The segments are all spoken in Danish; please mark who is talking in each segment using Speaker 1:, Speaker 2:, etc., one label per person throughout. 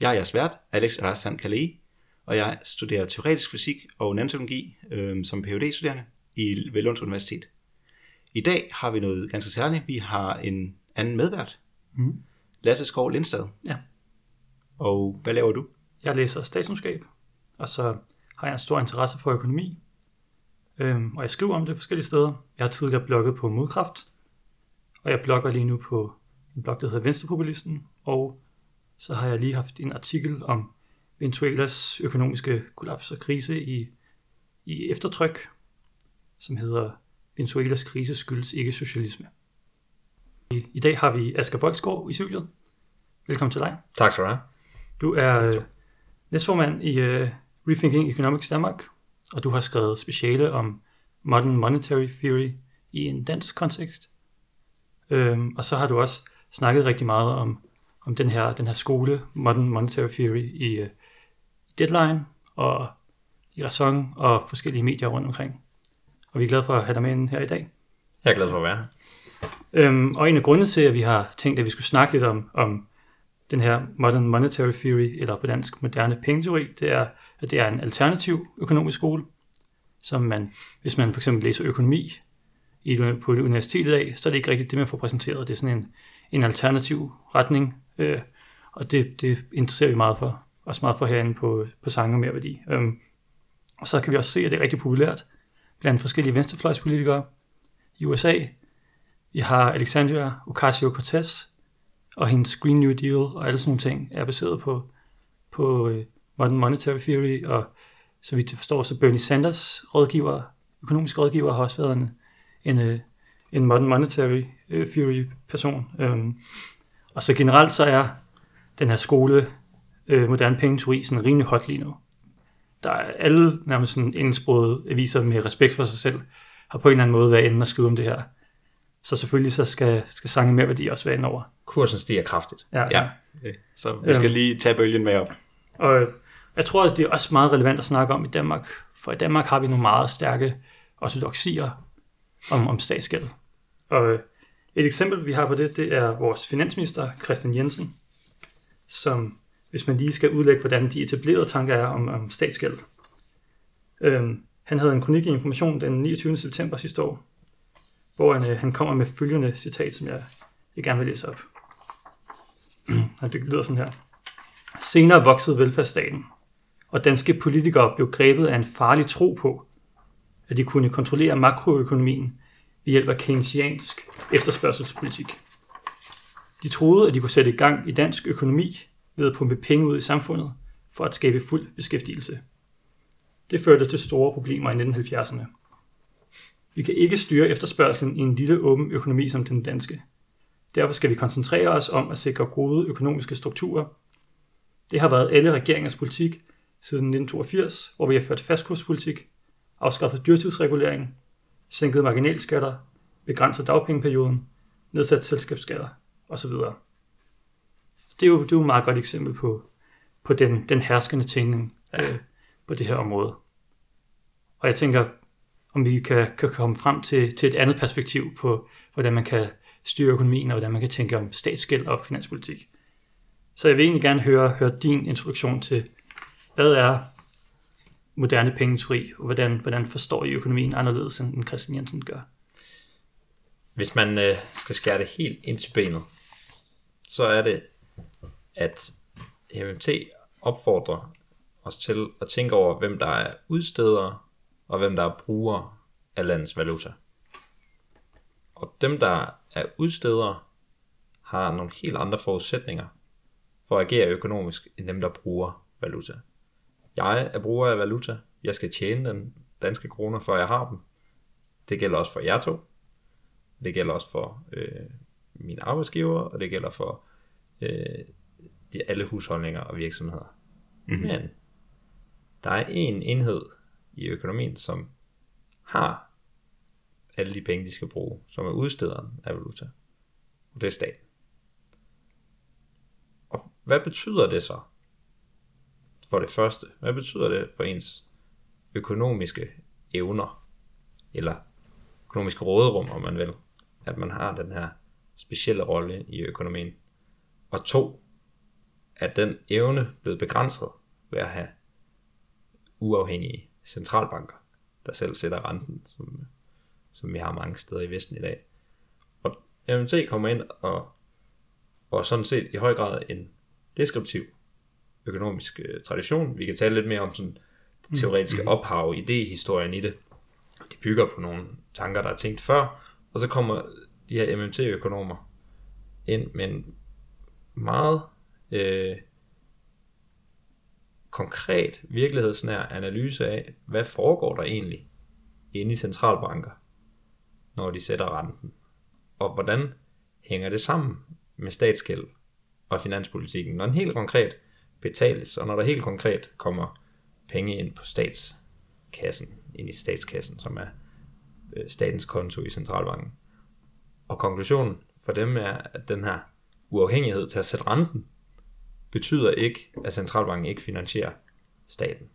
Speaker 1: Jeg er jeres vært, Alex Rastan Kalei, og jeg studerer teoretisk fysik og nanotologi øh, som phd studerende i ved Lunds Universitet. I dag har vi noget ganske særligt. Vi har en anden medvært, mm. Lasse Skov Lindstad.
Speaker 2: Ja.
Speaker 1: Og hvad laver du?
Speaker 2: Jeg læser statskundskab, og så har jeg en stor interesse for økonomi. Øhm, og jeg skriver om det forskellige steder. Jeg har tidligere blogget på Modkraft, og jeg blogger lige nu på en blog, der hedder Venstrepopulisten, og så har jeg lige haft en artikel om Venezuelas økonomiske kollaps og krise i, i eftertryk, som hedder Venezuelas krise skyldes ikke socialisme. I, I dag har vi Asger Voldsgaard i studiet. Velkommen til dig.
Speaker 3: Tak skal du have.
Speaker 2: Du er næstformand i uh, Rethinking Economics Danmark, og du har skrevet speciale om Modern Monetary Theory i en dansk kontekst. Øhm, og så har du også snakket rigtig meget om, om den, her, den her skole, Modern Monetary Theory, i uh, Deadline og i Raison og forskellige medier rundt omkring. Og vi er glade for at have dig med her i dag.
Speaker 3: Jeg er glad for at være her.
Speaker 2: Øhm, og en af grundene til, at vi har tænkt, at vi skulle snakke lidt om, om den her Modern Monetary Theory, eller på dansk moderne pengeteori, det er, at det er en alternativ økonomisk skole, som man, hvis man for eksempel læser økonomi i, på universitetet af, så er det ikke rigtigt det, man får præsenteret. Det er sådan en, en alternativ retning, øh, og det, det interesserer vi meget for, også meget for herinde på, på sange og mere værdi. Øhm, og så kan vi også se, at det er rigtig populært blandt forskellige venstrefløjspolitikere i USA. Vi har Alexandria Ocasio-Cortez, og hendes Green New Deal og alle sådan nogle ting er baseret på, på uh, Modern Monetary Theory, og så vidt jeg forstår, så Bernie Sanders rådgiver, økonomisk rådgiver, har også været en, en, øh, en Modern Monetary øh, Theory person. Øhm, og så generelt så er den her skole, uh, moderne pengeteori, sådan rimelig hot lige nu. Der er alle nærmest sådan engelsksprogede aviser med respekt for sig selv, har på en eller anden måde været inde og skrive om det her. Så selvfølgelig så skal, skal sange mere værdi også være inde over.
Speaker 3: Kursen stiger kraftigt.
Speaker 1: Ja, ja. Okay. så vi skal øhm, lige tage bølgen med op.
Speaker 2: Og jeg tror, at det er også meget relevant at snakke om i Danmark, for i Danmark har vi nogle meget stærke ortodoxier om, om statsgæld. Og et eksempel, vi har på det, det er vores finansminister, Christian Jensen, som, hvis man lige skal udlægge, hvordan de etablerede tanker er om, om statsgæld. Øhm, han havde en kronik i Information den 29. september sidste år, hvor han, øh, han kommer med følgende citat, som jeg, jeg gerne vil læse op. Og det lyder sådan her. Senere voksede velfærdsstaten, og danske politikere blev grebet af en farlig tro på, at de kunne kontrollere makroøkonomien ved hjælp af keynesiansk efterspørgselspolitik. De troede, at de kunne sætte i gang i dansk økonomi ved at pumpe penge ud i samfundet for at skabe fuld beskæftigelse. Det førte til store problemer i 1970'erne. Vi kan ikke styre efterspørgselen i en lille åben økonomi som den danske. Derfor skal vi koncentrere os om at sikre gode økonomiske strukturer. Det har været alle regeringers politik siden 1982, hvor vi har ført fastkurspolitik, afskaffet dyrtidsregulering, sænket marginalskatter, begrænset dagpengeperioden, nedsat selskabsskatter osv. Det er jo, det er jo et meget godt eksempel på, på den, den herskende tænkning ja. øh, på det her område. Og jeg tænker, om vi kan, kan komme frem til, til et andet perspektiv på, hvordan man kan styre økonomien, og hvordan man kan tænke om statsgæld og finanspolitik. Så jeg vil egentlig gerne høre, høre din introduktion til, hvad er moderne pengeteori, og hvordan, hvordan forstår I økonomien anderledes, end Christian Jensen gør?
Speaker 3: Hvis man øh, skal skære det helt ind til benet, så er det, at MMT opfordrer os til at tænke over, hvem der er udstedere og hvem der er brugere af landets valuta. Og dem, der er udstedere, har nogle helt andre forudsætninger for at agere økonomisk, end dem, der bruger valuta. Jeg er bruger af valuta. Jeg skal tjene den danske kroner, før jeg har dem. Det gælder også for jer to. Det gælder også for øh, mine arbejdsgiver, og det gælder for øh, de, alle husholdninger og virksomheder. Mm-hmm. Men der er en enhed i økonomien, som har alle de penge, de skal bruge, som er udstederen af valuta. Og det er staten. Og hvad betyder det så? For det første, hvad betyder det for ens økonomiske evner, eller økonomiske råderum, om man vil, at man har den her specielle rolle i økonomien? Og to, at den evne blevet begrænset ved at have uafhængige centralbanker, der selv sætter renten, som, som vi har mange steder i Vesten i dag. Og MMT kommer ind og, og sådan set i høj grad en deskriptiv økonomisk uh, tradition. Vi kan tale lidt mere om sådan det teoretiske mm. ophav, idéhistorien i det. Det bygger på nogle tanker, der er tænkt før, og så kommer de her MMT-økonomer ind med en meget øh, konkret, virkelighedsnær analyse af, hvad foregår der egentlig inde i centralbanker, når de sætter renten, og hvordan hænger det sammen med statsgæld og finanspolitikken, når den helt konkret betales, og når der helt konkret kommer penge ind på statskassen, ind i statskassen, som er øh, statens konto i centralbanken. Og konklusionen for dem er, at den her uafhængighed til at sætte renten, betyder ikke, at centralbanken ikke finansierer staten.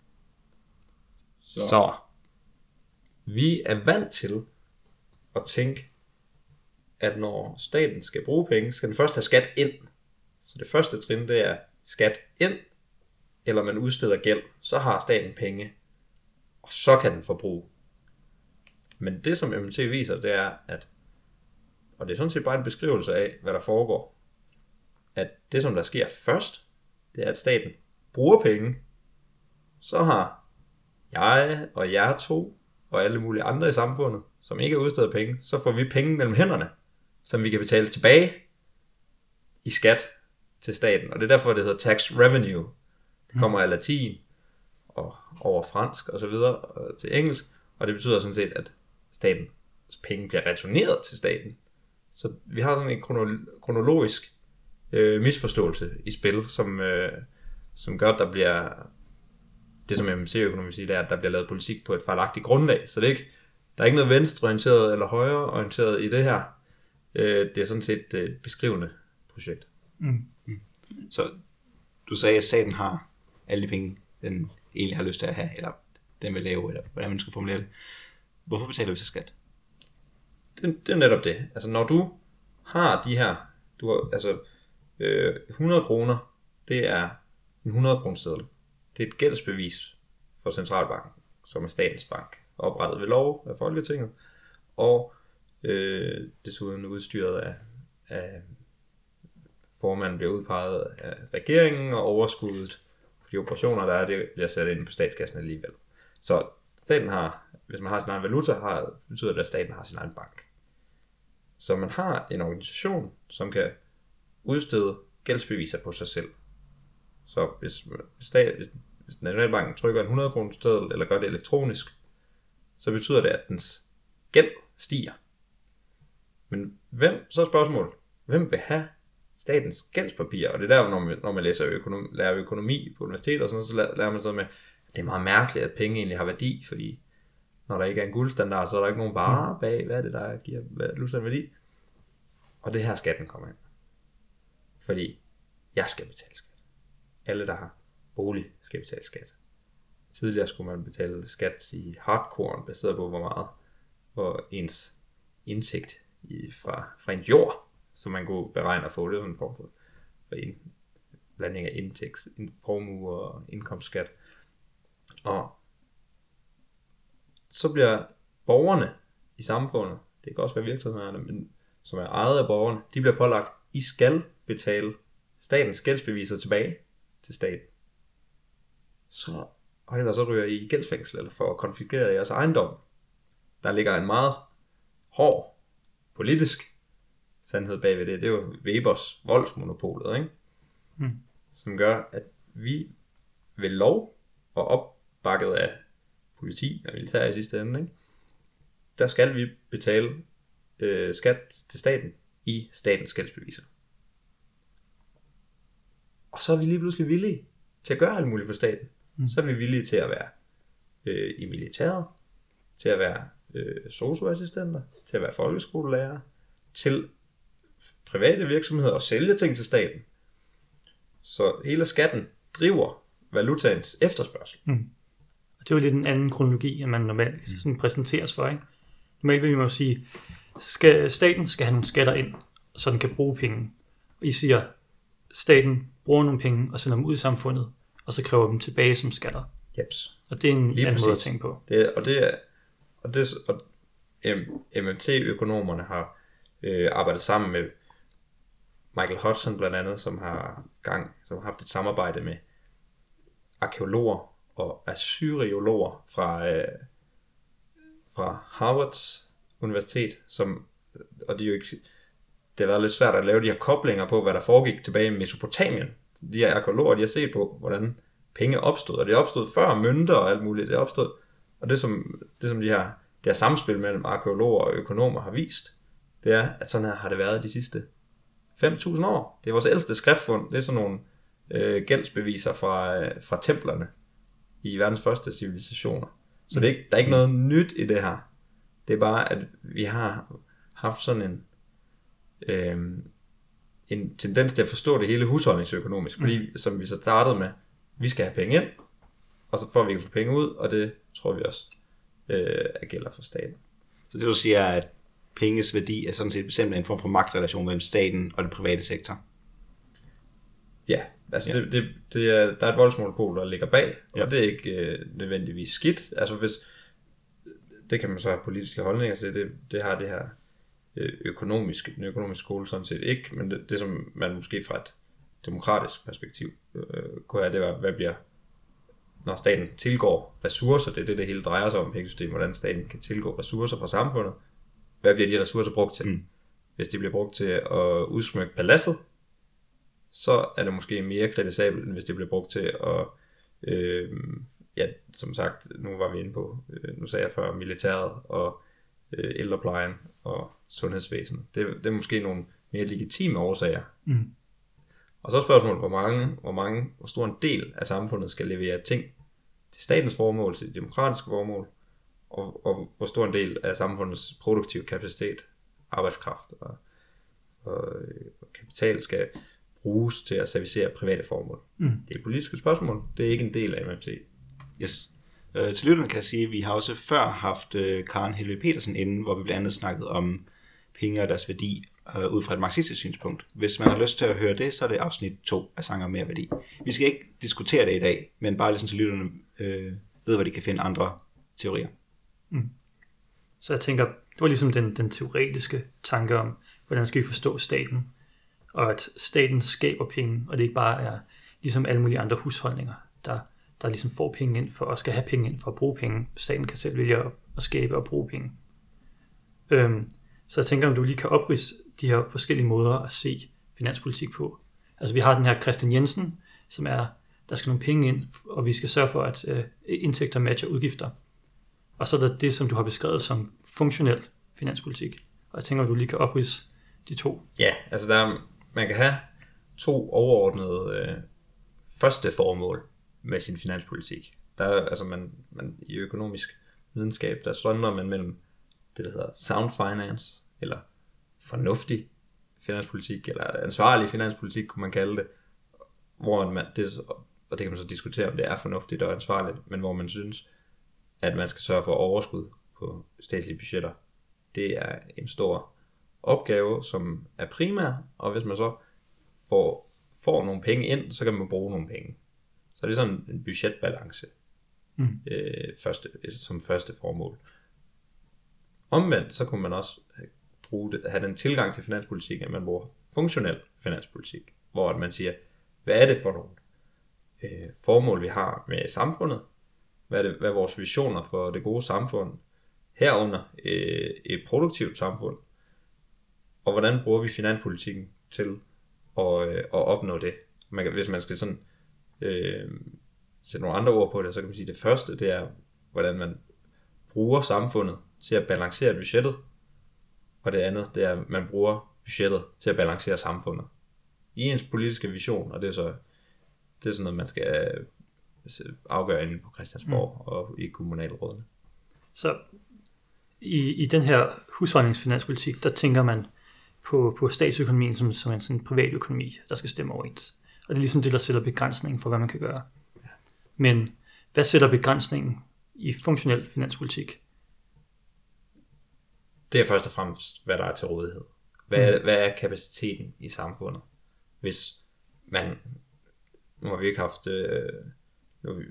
Speaker 3: Så. Så vi er vant til at tænke, at når staten skal bruge penge, skal den først have skat ind. Så det første trin, det er skat ind, eller man udsteder gæld, så har staten penge, og så kan den forbruge. Men det som MMT viser, det er, at, og det er sådan set bare en beskrivelse af, hvad der foregår, at det som der sker først, det er at staten bruger penge, så har jeg og jer to og alle mulige andre i samfundet, som ikke har udstedet penge, så får vi penge mellem hænderne, som vi kan betale tilbage i skat til staten. Og det er derfor, det hedder tax revenue. Det kommer af latin og over fransk og så videre og til engelsk, og det betyder sådan set, at statens penge bliver returneret til staten. Så vi har sådan en kronologisk øh, misforståelse i spil, som, øh, som gør, at der bliver det, som MMC-økonomi siger, det er, at der bliver lavet politik på et fejlagtigt grundlag. Så det er ikke, der er ikke noget venstreorienteret eller højreorienteret i det her. Øh, det er sådan set et beskrivende projekt.
Speaker 1: Mm. Så du sagde, at staten har alle de penge, den egentlig har lyst til at have, eller den vil lave, eller hvordan man skal formulere det. Hvorfor betaler vi så skat?
Speaker 3: Det, det er netop det. Altså når du har de her, du har, altså øh, 100 kroner, det er en 100 kroner seddel. Det er et gældsbevis for Centralbanken, som er statens bank, oprettet ved lov af Folketinget, og øh, desuden udstyret af, af formanden bliver udpeget af regeringen, og overskuddet for de operationer, der er, det bliver sat ind på statskassen alligevel. Så staten har, hvis man har sin egen valuta, har, betyder det, at staten har sin egen bank. Så man har en organisation, som kan udstede gældsbeviser på sig selv. Så hvis, hvis, stat, hvis, hvis Nationalbanken trykker en 100 kroner seddel, eller gør det elektronisk, så betyder det, at dens gæld stiger. Men hvem, så er spørgsmålet, hvem vil have statens gældspapir? Og det er der, når man, når man læser økonomi, lærer økonomi på universitet og sådan noget, så lærer man sådan med, at det er meget mærkeligt, at penge egentlig har værdi, fordi når der ikke er en guldstandard, så er der ikke nogen varer bag, hvad er det, der giver valuta værdi. Og det her skatten kommer ind. Fordi jeg skal betale skat. Alle, der har bolig, skal betale skat. Tidligere skulle man betale skat i hardcore, baseret på, hvor meget hvor ens indtægt i, fra, fra en jord, som man kunne beregne at få. Det en form for, for en blanding af indtægt, formue og indkomstskat. Og så bliver borgerne i samfundet, det kan også være virksomhederne, men som er ejet af borgerne, de bliver pålagt, I skal betale statens gældsbeviser tilbage til staten. Så, og ellers så ryger I i gældsfængsel, eller for at jeres ejendom. Der ligger en meget hård politisk sandhed bagved det. Det er jo Webers voldsmonopolet, ikke? Mm. som gør, at vi ved lov og opbakket af politi og militær i sidste ende, ikke? der skal vi betale øh, skat til staten i statens gældsbeviser. Og så er vi lige pludselig villige til at gøre alt muligt for staten, mm. så er vi villige til at være øh, i militæret, til at være øh, socioassistenter, til at være folkeskolelærer, til private virksomheder og sælge ting til staten. Så hele skatten driver valutaens efterspørgsel.
Speaker 2: Mm. Og det er jo lidt en anden kronologi, end man normalt mm. sådan præsenteres for. Ikke? Normalt vil vi må sige, skal, staten skal have nogle skatter ind, så den kan bruge penge. Og I siger, staten bruger nogle penge og sender dem ud i samfundet, og så kræver dem tilbage som skatter.
Speaker 3: Jeps.
Speaker 2: Og det er en
Speaker 3: Lige
Speaker 2: anden
Speaker 3: præcis.
Speaker 2: måde at tænke på.
Speaker 3: Det, og det er, og det, og MMT-økonomerne har øh, arbejdet sammen med Michael Hudson blandt andet, som har gang, som har haft et samarbejde med arkeologer og assyriologer fra, øh, fra Harvards Universitet, som, og de er jo ikke, det har været lidt svært at lave de her koblinger på, hvad der foregik tilbage i Mesopotamien. De her arkeologer, de har set på, hvordan penge opstod, og det opstod før mønter og alt muligt. Det opstod, og det som, det som de her, det her samspil mellem arkeologer og økonomer har vist, det er, at sådan her har det været de sidste 5.000 år. Det er vores ældste skriftfund. Det er sådan nogle øh, gældsbeviser fra, øh, fra templerne i verdens første civilisationer. Så det er ikke, der er ikke noget nyt i det her. Det er bare, at vi har haft sådan en, øh, en tendens til at forstå det hele husholdningsøkonomisk. Fordi, som vi så startede med, vi skal have penge ind, og så får vi kan få penge ud, og det tror vi også øh, er gælder for staten.
Speaker 1: Så det du siger er, at penges værdi er sådan set bestemt af en form for magtrelation mellem staten og den private sektor.
Speaker 3: Ja, altså
Speaker 1: Ja.
Speaker 3: Det, det, det er, der er et voldsmonopol, der ligger bag,
Speaker 1: Ja.
Speaker 3: ja. og det er ikke øh, nødvendigvis skidt. Altså hvis, det kan man så have politiske holdninger til, det, det har det her øh, økonomiske, den økonomiske skole sådan set ikke, men det, det som man måske fra et demokratisk perspektiv øh, kunne have, det var, hvad bliver, når staten tilgår ressourcer, det er det, det hele drejer sig om, pengesystemet, hvordan staten kan tilgå ressourcer fra samfundet, hvad bliver de ressourcer brugt til?
Speaker 1: Mm.
Speaker 3: Hvis de bliver brugt til at udsmykke paladset, så er det måske mere kritisabelt, end hvis det bliver brugt til at, øh, ja, som sagt, nu var vi inde på, øh, nu sagde jeg før, militæret og øh, ældreplejen og sundhedsvæsenet. Det, det er måske nogle mere legitime årsager.
Speaker 2: Mm.
Speaker 3: Og så er spørgsmålet, hvor mange, hvor mange, hvor stor en del af samfundet skal levere ting til statens formål, til de demokratiske formål, og, og hvor stor en del af samfundets produktive kapacitet, arbejdskraft og, og, og kapital skal bruges til at servicere private formål.
Speaker 2: Mm.
Speaker 3: Det er et politisk spørgsmål. Det er ikke en del af MMT.
Speaker 1: Yes. Øh, til lytterne kan jeg sige, at vi har også før haft øh, Karen Helve Petersen inde, hvor vi blandt andet snakket om penge og deres værdi øh, ud fra et marxistisk synspunkt. Hvis man har lyst til at høre det, så er det afsnit 2 af Sanger mere værdi. Vi skal ikke diskutere det i dag, men bare ligesom så lytterne øh, ved, hvor de kan finde andre teorier. Mm.
Speaker 2: Så jeg tænker, det var ligesom den, den teoretiske tanke om, hvordan skal vi forstå staten, og at staten skaber penge, og det ikke bare er ligesom alle mulige andre husholdninger, der, der ligesom får penge ind for, og skal have penge ind for at bruge penge. Staten kan selv vælge at, at skabe og bruge penge. Øhm, så jeg tænker, om du lige kan oprids de her forskellige måder at se finanspolitik på. Altså vi har den her Christian Jensen, som er, der skal nogle penge ind, og vi skal sørge for, at øh, indtægter matcher udgifter. Og så er der det, som du har beskrevet som funktionelt finanspolitik. Og jeg tænker, om du lige kan oprise de to.
Speaker 3: Ja, altså der er, man kan have to overordnede øh, første formål med sin finanspolitik. Der er, altså man, man, i økonomisk videnskab, der sondrer man mellem det, der hedder sound finance, eller fornuftig finanspolitik, eller ansvarlig finanspolitik, kunne man kalde det, hvor man, det, og det kan man så diskutere, om det er fornuftigt og ansvarligt, men hvor man synes, at man skal sørge for overskud på statslige budgetter. Det er en stor opgave, som er primær, og hvis man så får, får nogle penge ind, så kan man bruge nogle penge. Så det er sådan en budgetbalance
Speaker 2: Mm.
Speaker 3: øh, første, som første formål. Omvendt, så kunne man også bruge det, have den tilgang til finanspolitik, at man bruger funktionel finanspolitik, hvor at man siger, hvad er det for nogle øh, formål, vi har med samfundet? Hvad er, det, hvad er vores visioner for det gode samfund? Herunder øh, et produktivt samfund. Og hvordan bruger vi finanspolitikken til at, øh, at opnå det? Man kan, hvis man skal sådan øh, sætte nogle andre ord på det, så kan man sige, at det første, det er, hvordan man bruger samfundet til at balancere budgettet, og det andet, det er, at man bruger budgettet til at balancere samfundet. I ens politiske vision, og det er så Det er sådan noget, man skal afgøre inde på Christiansborg mm. og i kommunalrådene.
Speaker 2: Så i, i den her husholdningsfinanspolitik, der tænker man på, på statsøkonomien som, som en sådan privat økonomi, der skal stemme overens. Og det er ligesom det, der sætter begrænsningen for, hvad man kan gøre. Men hvad sætter begrænsningen i funktionel finanspolitik?
Speaker 3: Det er først og fremmest, hvad der er til rådighed. Hvad, mm. hvad er kapaciteten i samfundet? Hvis man, nu har vi ikke haft, øh, vi,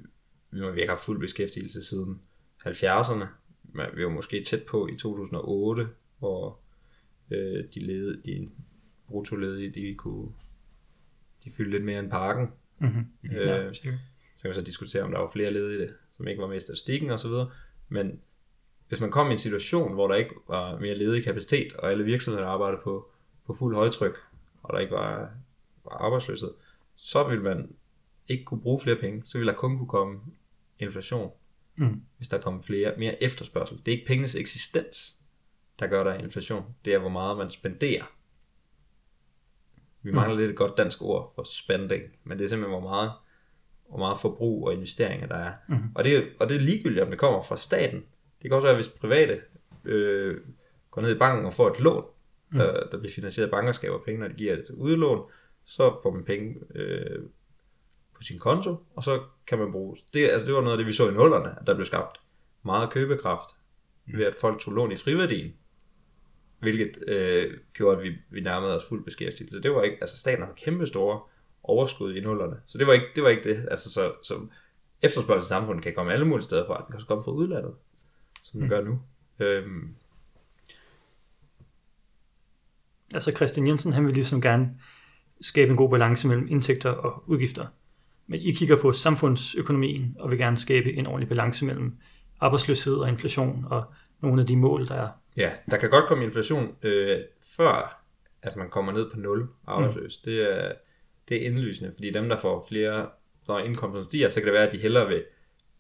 Speaker 3: nu har vi ikke haft fuld beskæftigelse siden 70'erne, men vi var måske tæt på i 2008, hvor øh, de, lede, de bruttoledige, de kunne de fyldte lidt mere end parken.
Speaker 2: Mm-hmm.
Speaker 3: Øh, ja, så kan man så diskutere, om der var flere ledige, som ikke var med i statistikken osv. Men hvis man kom i en situation, hvor der ikke var mere ledig kapacitet, og alle virksomheder arbejdede på, på fuld højtryk, og der ikke var, var arbejdsløshed, så ville man ikke kunne bruge flere penge. Så ville der kun kunne komme inflation,
Speaker 2: Mm.
Speaker 3: hvis der kom flere, mere efterspørgsel. Det er ikke pengenes eksistens, der gør der inflation. Det er, hvor meget man spenderer. Vi mangler lidt et godt dansk ord for spending, men det er simpelthen, hvor meget, hvor meget forbrug og investeringer der er.
Speaker 2: Mhm.
Speaker 3: Og, det, og det er ligegyldigt, om det kommer fra staten. Det kan også være, hvis private øh, går ned i banken og får et lån, der, der bliver finansieret af banker, skaber penge, når de giver et udlån, så får man penge øh, på sin konto, og så kan man bruge. Det, altså, det var noget af det, vi så i nullerne, at der blev skabt meget købekraft ved, at folk tog lån i friværdien, hvilket øh, gjorde, at vi, vi nærmede os fuld beskæftigelse. Det var ikke, altså staten havde kæmpe store overskud i nullerne, så det var ikke det. Var ikke det. Altså, så, så efterspørgsel i samfundet kan komme alle mulige steder fra. Den kan også komme fra udlandet, som den gør nu. Øhm,
Speaker 2: Altså Christian Jensen, han vil ligesom gerne skabe en god balance mellem indtægter og udgifter. Men I kigger på samfundsøkonomien og vil gerne skabe en ordentlig balance mellem arbejdsløshed og inflation og nogle af de mål, der er.
Speaker 3: Ja, der kan godt komme inflation øh, før, at man kommer ned på 0 arbejdsløs. Mm. Det, er, det er indlysende, fordi dem, der får flere, når indkomsterne stiger, så kan det være, at de hellere vil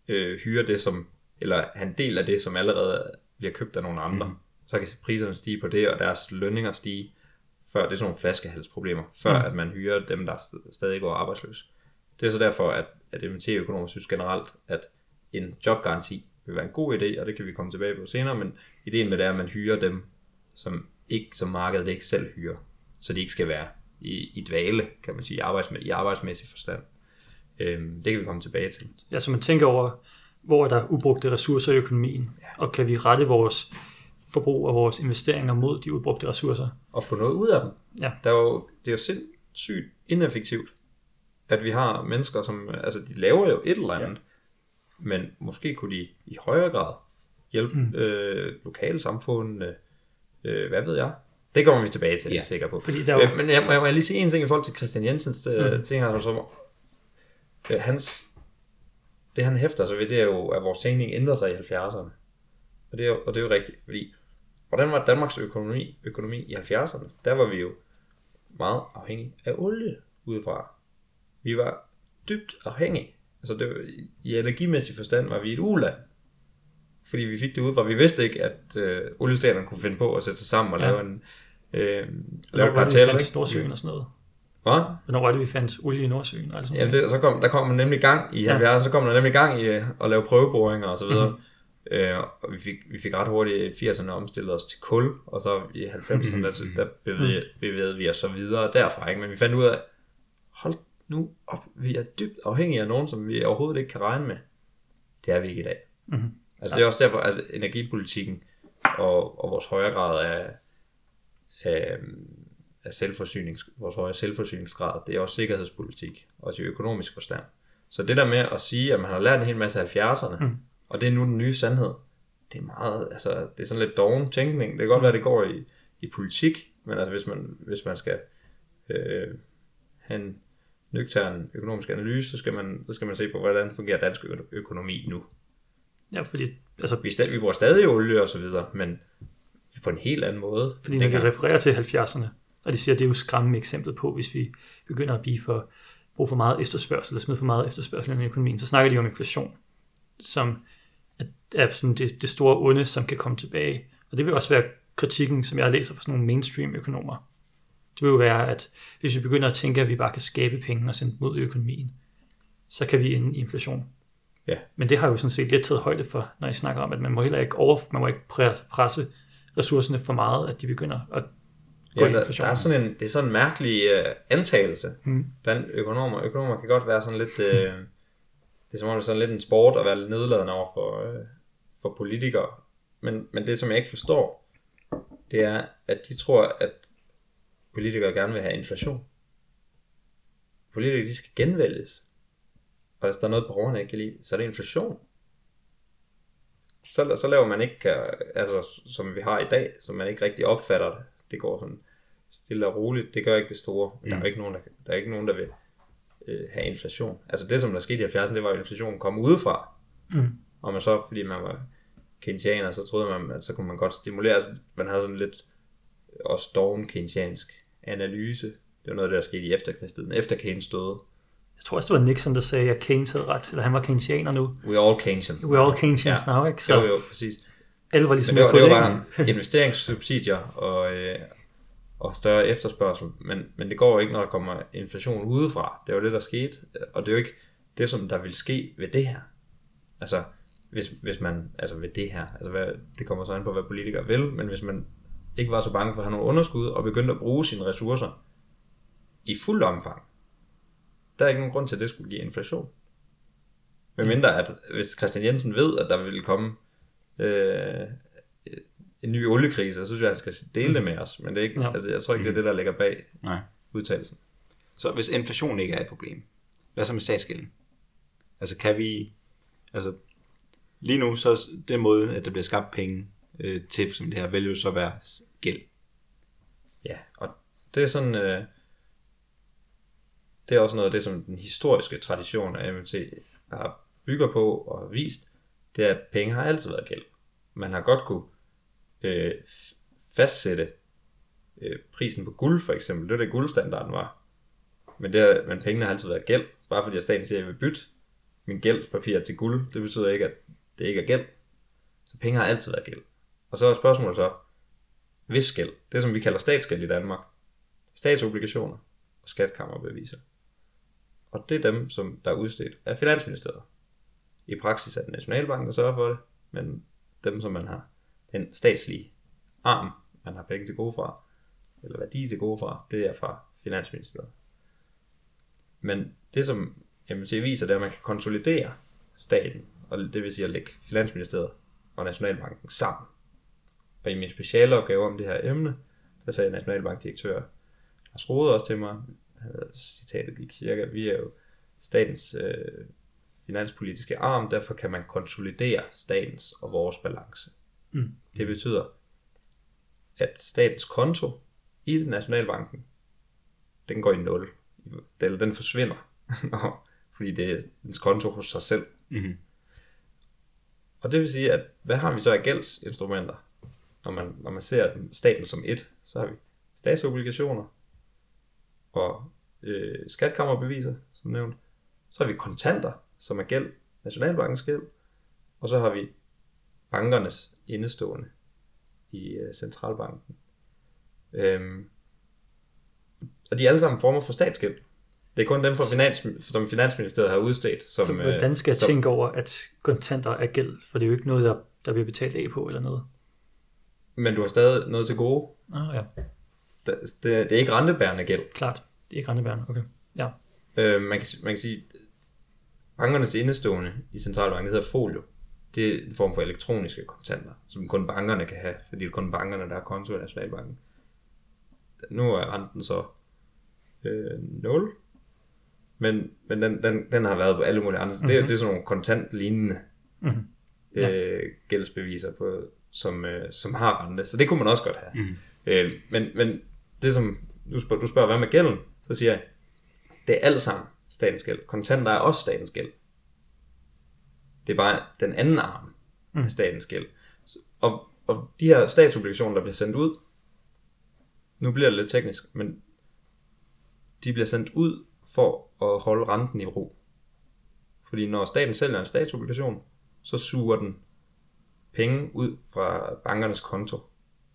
Speaker 3: øh, hyre det, som, eller have en del af det, som allerede bliver købt af nogle andre. Mm. Så kan priserne stige på det, og deres lønninger stige, før det er sådan nogle flaskehalsproblemer, før mm. at man hyrer dem, der st- stadig går arbejdsløs. Det er så derfor, at, at MT-økonomer synes generelt, at en jobgaranti vil være en god idé, og det kan vi komme tilbage på senere, men ideen med det er, at man hyrer dem, som ikke som markedet ikke selv hyrer, så de ikke skal være i, i dvale, kan man sige, i, arbejdsmæ- i arbejdsmæssig forstand. Øhm, det kan vi komme tilbage til.
Speaker 2: Ja, så man tænker over, hvor er der ubrugte ressourcer i økonomien, og kan vi rette vores forbrug og vores investeringer mod de ubrugte ressourcer.
Speaker 3: Og få noget ud af dem.
Speaker 2: Ja.
Speaker 3: Der er jo, det er jo sindssygt ineffektivt, at vi har mennesker, som, altså de laver jo et eller andet, ja. men måske kunne de i højere grad hjælpe mm. øh, lokale samfund, øh, hvad ved jeg. Det kommer vi tilbage til, ja. jeg er sikker på.
Speaker 2: Fordi der er jo,
Speaker 3: Øh, Men jeg, må- jeg må lige sige en ting i forhold til Christian Jensens øh, mm. ting, altså, som, øh, hans, det han hæfter sig ved, det er jo, at vores tænkning ændrer sig i 70'erne. Og det er, jo- og det er jo rigtigt, fordi hvordan var Danmarks økonomi, økonomi i 70'erne? Der var vi jo meget afhængige af olie udefra. Vi var dybt afhængige. Altså det, var- i energimæssig forstand var vi et uland. Fordi vi fik det udefra. Vi vidste ikke, at øh, oliestaterne kunne finde på at sætte sig sammen og
Speaker 2: Ja.
Speaker 3: ja. lave en øh, lave
Speaker 2: var det, vi
Speaker 3: kartel.
Speaker 2: fandt? Nordsøen og sådan noget?
Speaker 3: Hvad?
Speaker 2: Hvornår var det, vi fandt olie i Nordsøen? Og alt sådan
Speaker 3: Jamen
Speaker 2: noget?
Speaker 3: det, så, kom, der kom man nemlig gang i
Speaker 2: Ja.
Speaker 3: 70'erne, så kom der nemlig gang i øh, at lave prøveboringer og så videre. Mm-hmm. Øh, og vi fik, vi fik ret hurtigt i 80'erne omstillet os til kul, og så i 90'erne, der, der bevægede, bevægede vi os så videre derfra. Ikke? Men vi fandt ud af, hold nu op, vi er dybt afhængige af nogen, som vi overhovedet ikke kan regne med. Det er vi ikke i dag.
Speaker 2: Mhm.
Speaker 3: Altså, det er også derfor, at energipolitikken og, og vores højere grad af, af, af selvforsynings, vores høje selvforsyningsgrad, det er også sikkerhedspolitik, også i økonomisk forstand. Så det der med at sige, at man har lært en hel masse af 70'erne,
Speaker 2: Mm.
Speaker 3: og det er nu den nye sandhed, det er meget, altså, det er sådan lidt doven tænkning. Det kan godt være, det går i, i politik, men altså, hvis man, hvis man skal øh, have en nøgtern økonomisk analyse, så skal, man, så skal man se på, hvordan fungerer dansk ø- økonomi nu.
Speaker 2: Ja, fordi, altså,
Speaker 3: Vi, stadig, vi bruger stadig olie og så videre, men på en helt anden måde.
Speaker 2: fordi man kan referere til 70'erne, og de siger, at det er jo skræmmende eksempel på, hvis vi begynder at blive for, bruge for meget efterspørgsel, eller smide for meget efterspørgsel i økonomien, så snakker de om inflation, som er, er sådan det, det store onde, som kan komme tilbage. Og det vil også være kritikken, som jeg læser fra sådan nogle mainstream økonomer. Det vil jo være, at hvis vi begynder at tænke, at vi bare kan skabe penge og sende dem ud i økonomien, så kan vi ende i inflation.
Speaker 3: Ja.
Speaker 2: Men det har jo sådan set lidt taget højde for, når I snakker om, at man må heller ikke, over, man må ikke pre- presse ressourcerne for meget, at de begynder at gå
Speaker 3: Ja,
Speaker 2: i
Speaker 3: der,
Speaker 2: inflation.
Speaker 3: der er sådan en, det er sådan en mærkelig uh, antagelse
Speaker 2: Mm.
Speaker 3: blandt økonomer. Økonomer kan godt være sådan lidt, uh, det er som om det er sådan lidt en sport at være nedladende over for, uh, for politikere. Men, men det, som jeg ikke forstår, det er, at de tror, at politikere gerne vil have inflation. Politikere, de skal genvælges. Og hvis der er noget, borgerne ikke kan lide, så er det inflation. Så, så laver man ikke, øh, altså som vi har i dag, som man ikke rigtig opfatter det. Det går sådan stille og roligt. Det gør ikke det store. Mm. der er jo ikke nogen, der, der, er ikke nogen, der vil øh, have inflation. Altså det, som der skete i 70'erne, det var, at inflationen kom udefra.
Speaker 2: Mm.
Speaker 3: Og man så, fordi man var keynesianer, så troede man, at så kunne man godt stimulere. Altså, man havde sådan lidt også doven keynesiansk analyse. Det var noget, der skete i efterkrigstiden, efter Keynes døde.
Speaker 2: Jeg tror også, det var Nixon, der sagde, at Keynes havde ret, eller han var keynesianer nu.
Speaker 3: We all Keynesians.
Speaker 2: We're all Keynesians
Speaker 3: Ja.
Speaker 2: now, ikke?
Speaker 3: Så. Jo, jo, præcis.
Speaker 2: alle var ligesom
Speaker 3: Men det var, det var bare investeringssubsidier og, øh, og større efterspørgsel. Men, men det går jo ikke, når der kommer inflation udefra. Det var det, der skete. Og det er jo ikke det, som der vil ske ved det her. Altså, hvis, hvis man, altså ved det her, altså hvad, det kommer så an på, hvad politikere vil, men hvis man ikke var så bange for at have nogle underskud, og begyndte at bruge sine ressourcer i fuld omfang, der er ikke nogen grund til, at det skulle give inflation. Men mindre, at hvis Christian Jensen ved, at der vil komme øh, en ny oliekrise, så synes jeg, at han skal dele det med os. Men det er ikke,
Speaker 2: Ja.
Speaker 3: altså, jeg tror ikke, det er det, der ligger bag
Speaker 1: Nej.
Speaker 3: udtalelsen.
Speaker 1: Så hvis inflation ikke er et problem, hvad så med statsgælden? Altså kan vi, altså lige nu, så er den måde, at der bliver skabt penge øh, til som det her, vil jo så være gæld.
Speaker 3: Ja, og det er sådan, øh, det er også noget af det, som den historiske tradition af MMT har bygger på og har vist, det er, at penge har altid været gæld. Man har godt kunne øh, fastsætte øh, prisen på guld, for eksempel. Det var det, guldstandarden var. Men, det er, men pengene har altid været gæld. Bare fordi at staten siger, at jeg vil bytte min gældspapir til guld, det betyder ikke, at det ikke er gæld. Så penge har altid været gæld. Og så er spørgsmålet så, hvis gæld, det som vi kalder statsgæld i Danmark, statsobligationer og skatkammerbeviser. Og det er dem, som der er udstedt af Finansministeriet. I praksis er det Nationalbanken, der sørger for det, men dem, som man har den statslige arm, man har penge til gode fra, eller værdi til gode fra, det er fra Finansministeriet. Men det, som MMC viser, det er, at man kan konsolidere staten, og det vil sige at lægge Finansministeriet og Nationalbanken sammen. Og i min specialopgave om det her emne, der sagde Nationalbankdirektør Lars Rode også til mig, citatet gik cirka, vi er jo statens øh, finanspolitiske arm, derfor kan man konsolidere statens og vores balance.
Speaker 2: Mm.
Speaker 3: Det betyder, at statens konto i Nationalbanken, den går i nul. Eller den forsvinder, fordi det er dens konto hos sig selv.
Speaker 1: Mm-hmm.
Speaker 3: Og det vil sige, at hvad har vi så af gældsinstrumenter? Når man, når man ser staten som et, så har vi statsobligationer og øh, skatkammerbeviser, som nævnt. Så har vi kontanter, som er gæld, Nationalbankens gæld. Og så har vi bankernes indestående i øh, centralbanken. Øhm, og de er alle sammen former for statsgæld. Det er kun dem, fra finans, som Finansministeriet har udstedt. Som,
Speaker 2: Så
Speaker 3: øh,
Speaker 2: hvordan skal jeg
Speaker 3: som,
Speaker 2: tænke over, at kontanter er gæld? For det er jo ikke noget, der, der bliver betalt af på eller noget.
Speaker 3: Men du har stadig noget til gode.
Speaker 2: Ah, ja,
Speaker 3: Det, det, det er ikke rentebærende gæld.
Speaker 2: klart. Det er ikke rentebærende. Okay. Ja.
Speaker 3: Øh, man, kan, man kan sige, bankernes indestående i centralbanken, hedder folio. Det er en form for elektroniske kontanter, som kun bankerne kan have, fordi det er kun bankerne, der har konto i Nationalbanken. Nu er renten så øh, 0, men, men den, den, den har været på alle mulige andre. Mm-hmm. Det, er- det er sådan nogle kontant-lignende
Speaker 2: Mhm.
Speaker 3: øh, gældsbeviser, på, som, øh, som har rente. Så det kunne man også godt have.
Speaker 1: Mhm.
Speaker 3: Øh, men, men det som, du spørger, du spørger, hvad med gælden? Så siger jeg, det er alt sammen statens gæld. Kontanter er også statens gæld. Det er bare den anden arm
Speaker 2: Mm.
Speaker 3: af statens gæld. Og, og de her statsobligationer, der bliver sendt ud, nu bliver det lidt teknisk, men de bliver sendt ud for at holde renten i ro. Fordi når staten sælger en statsobligation, så suger den penge ud fra bankernes konto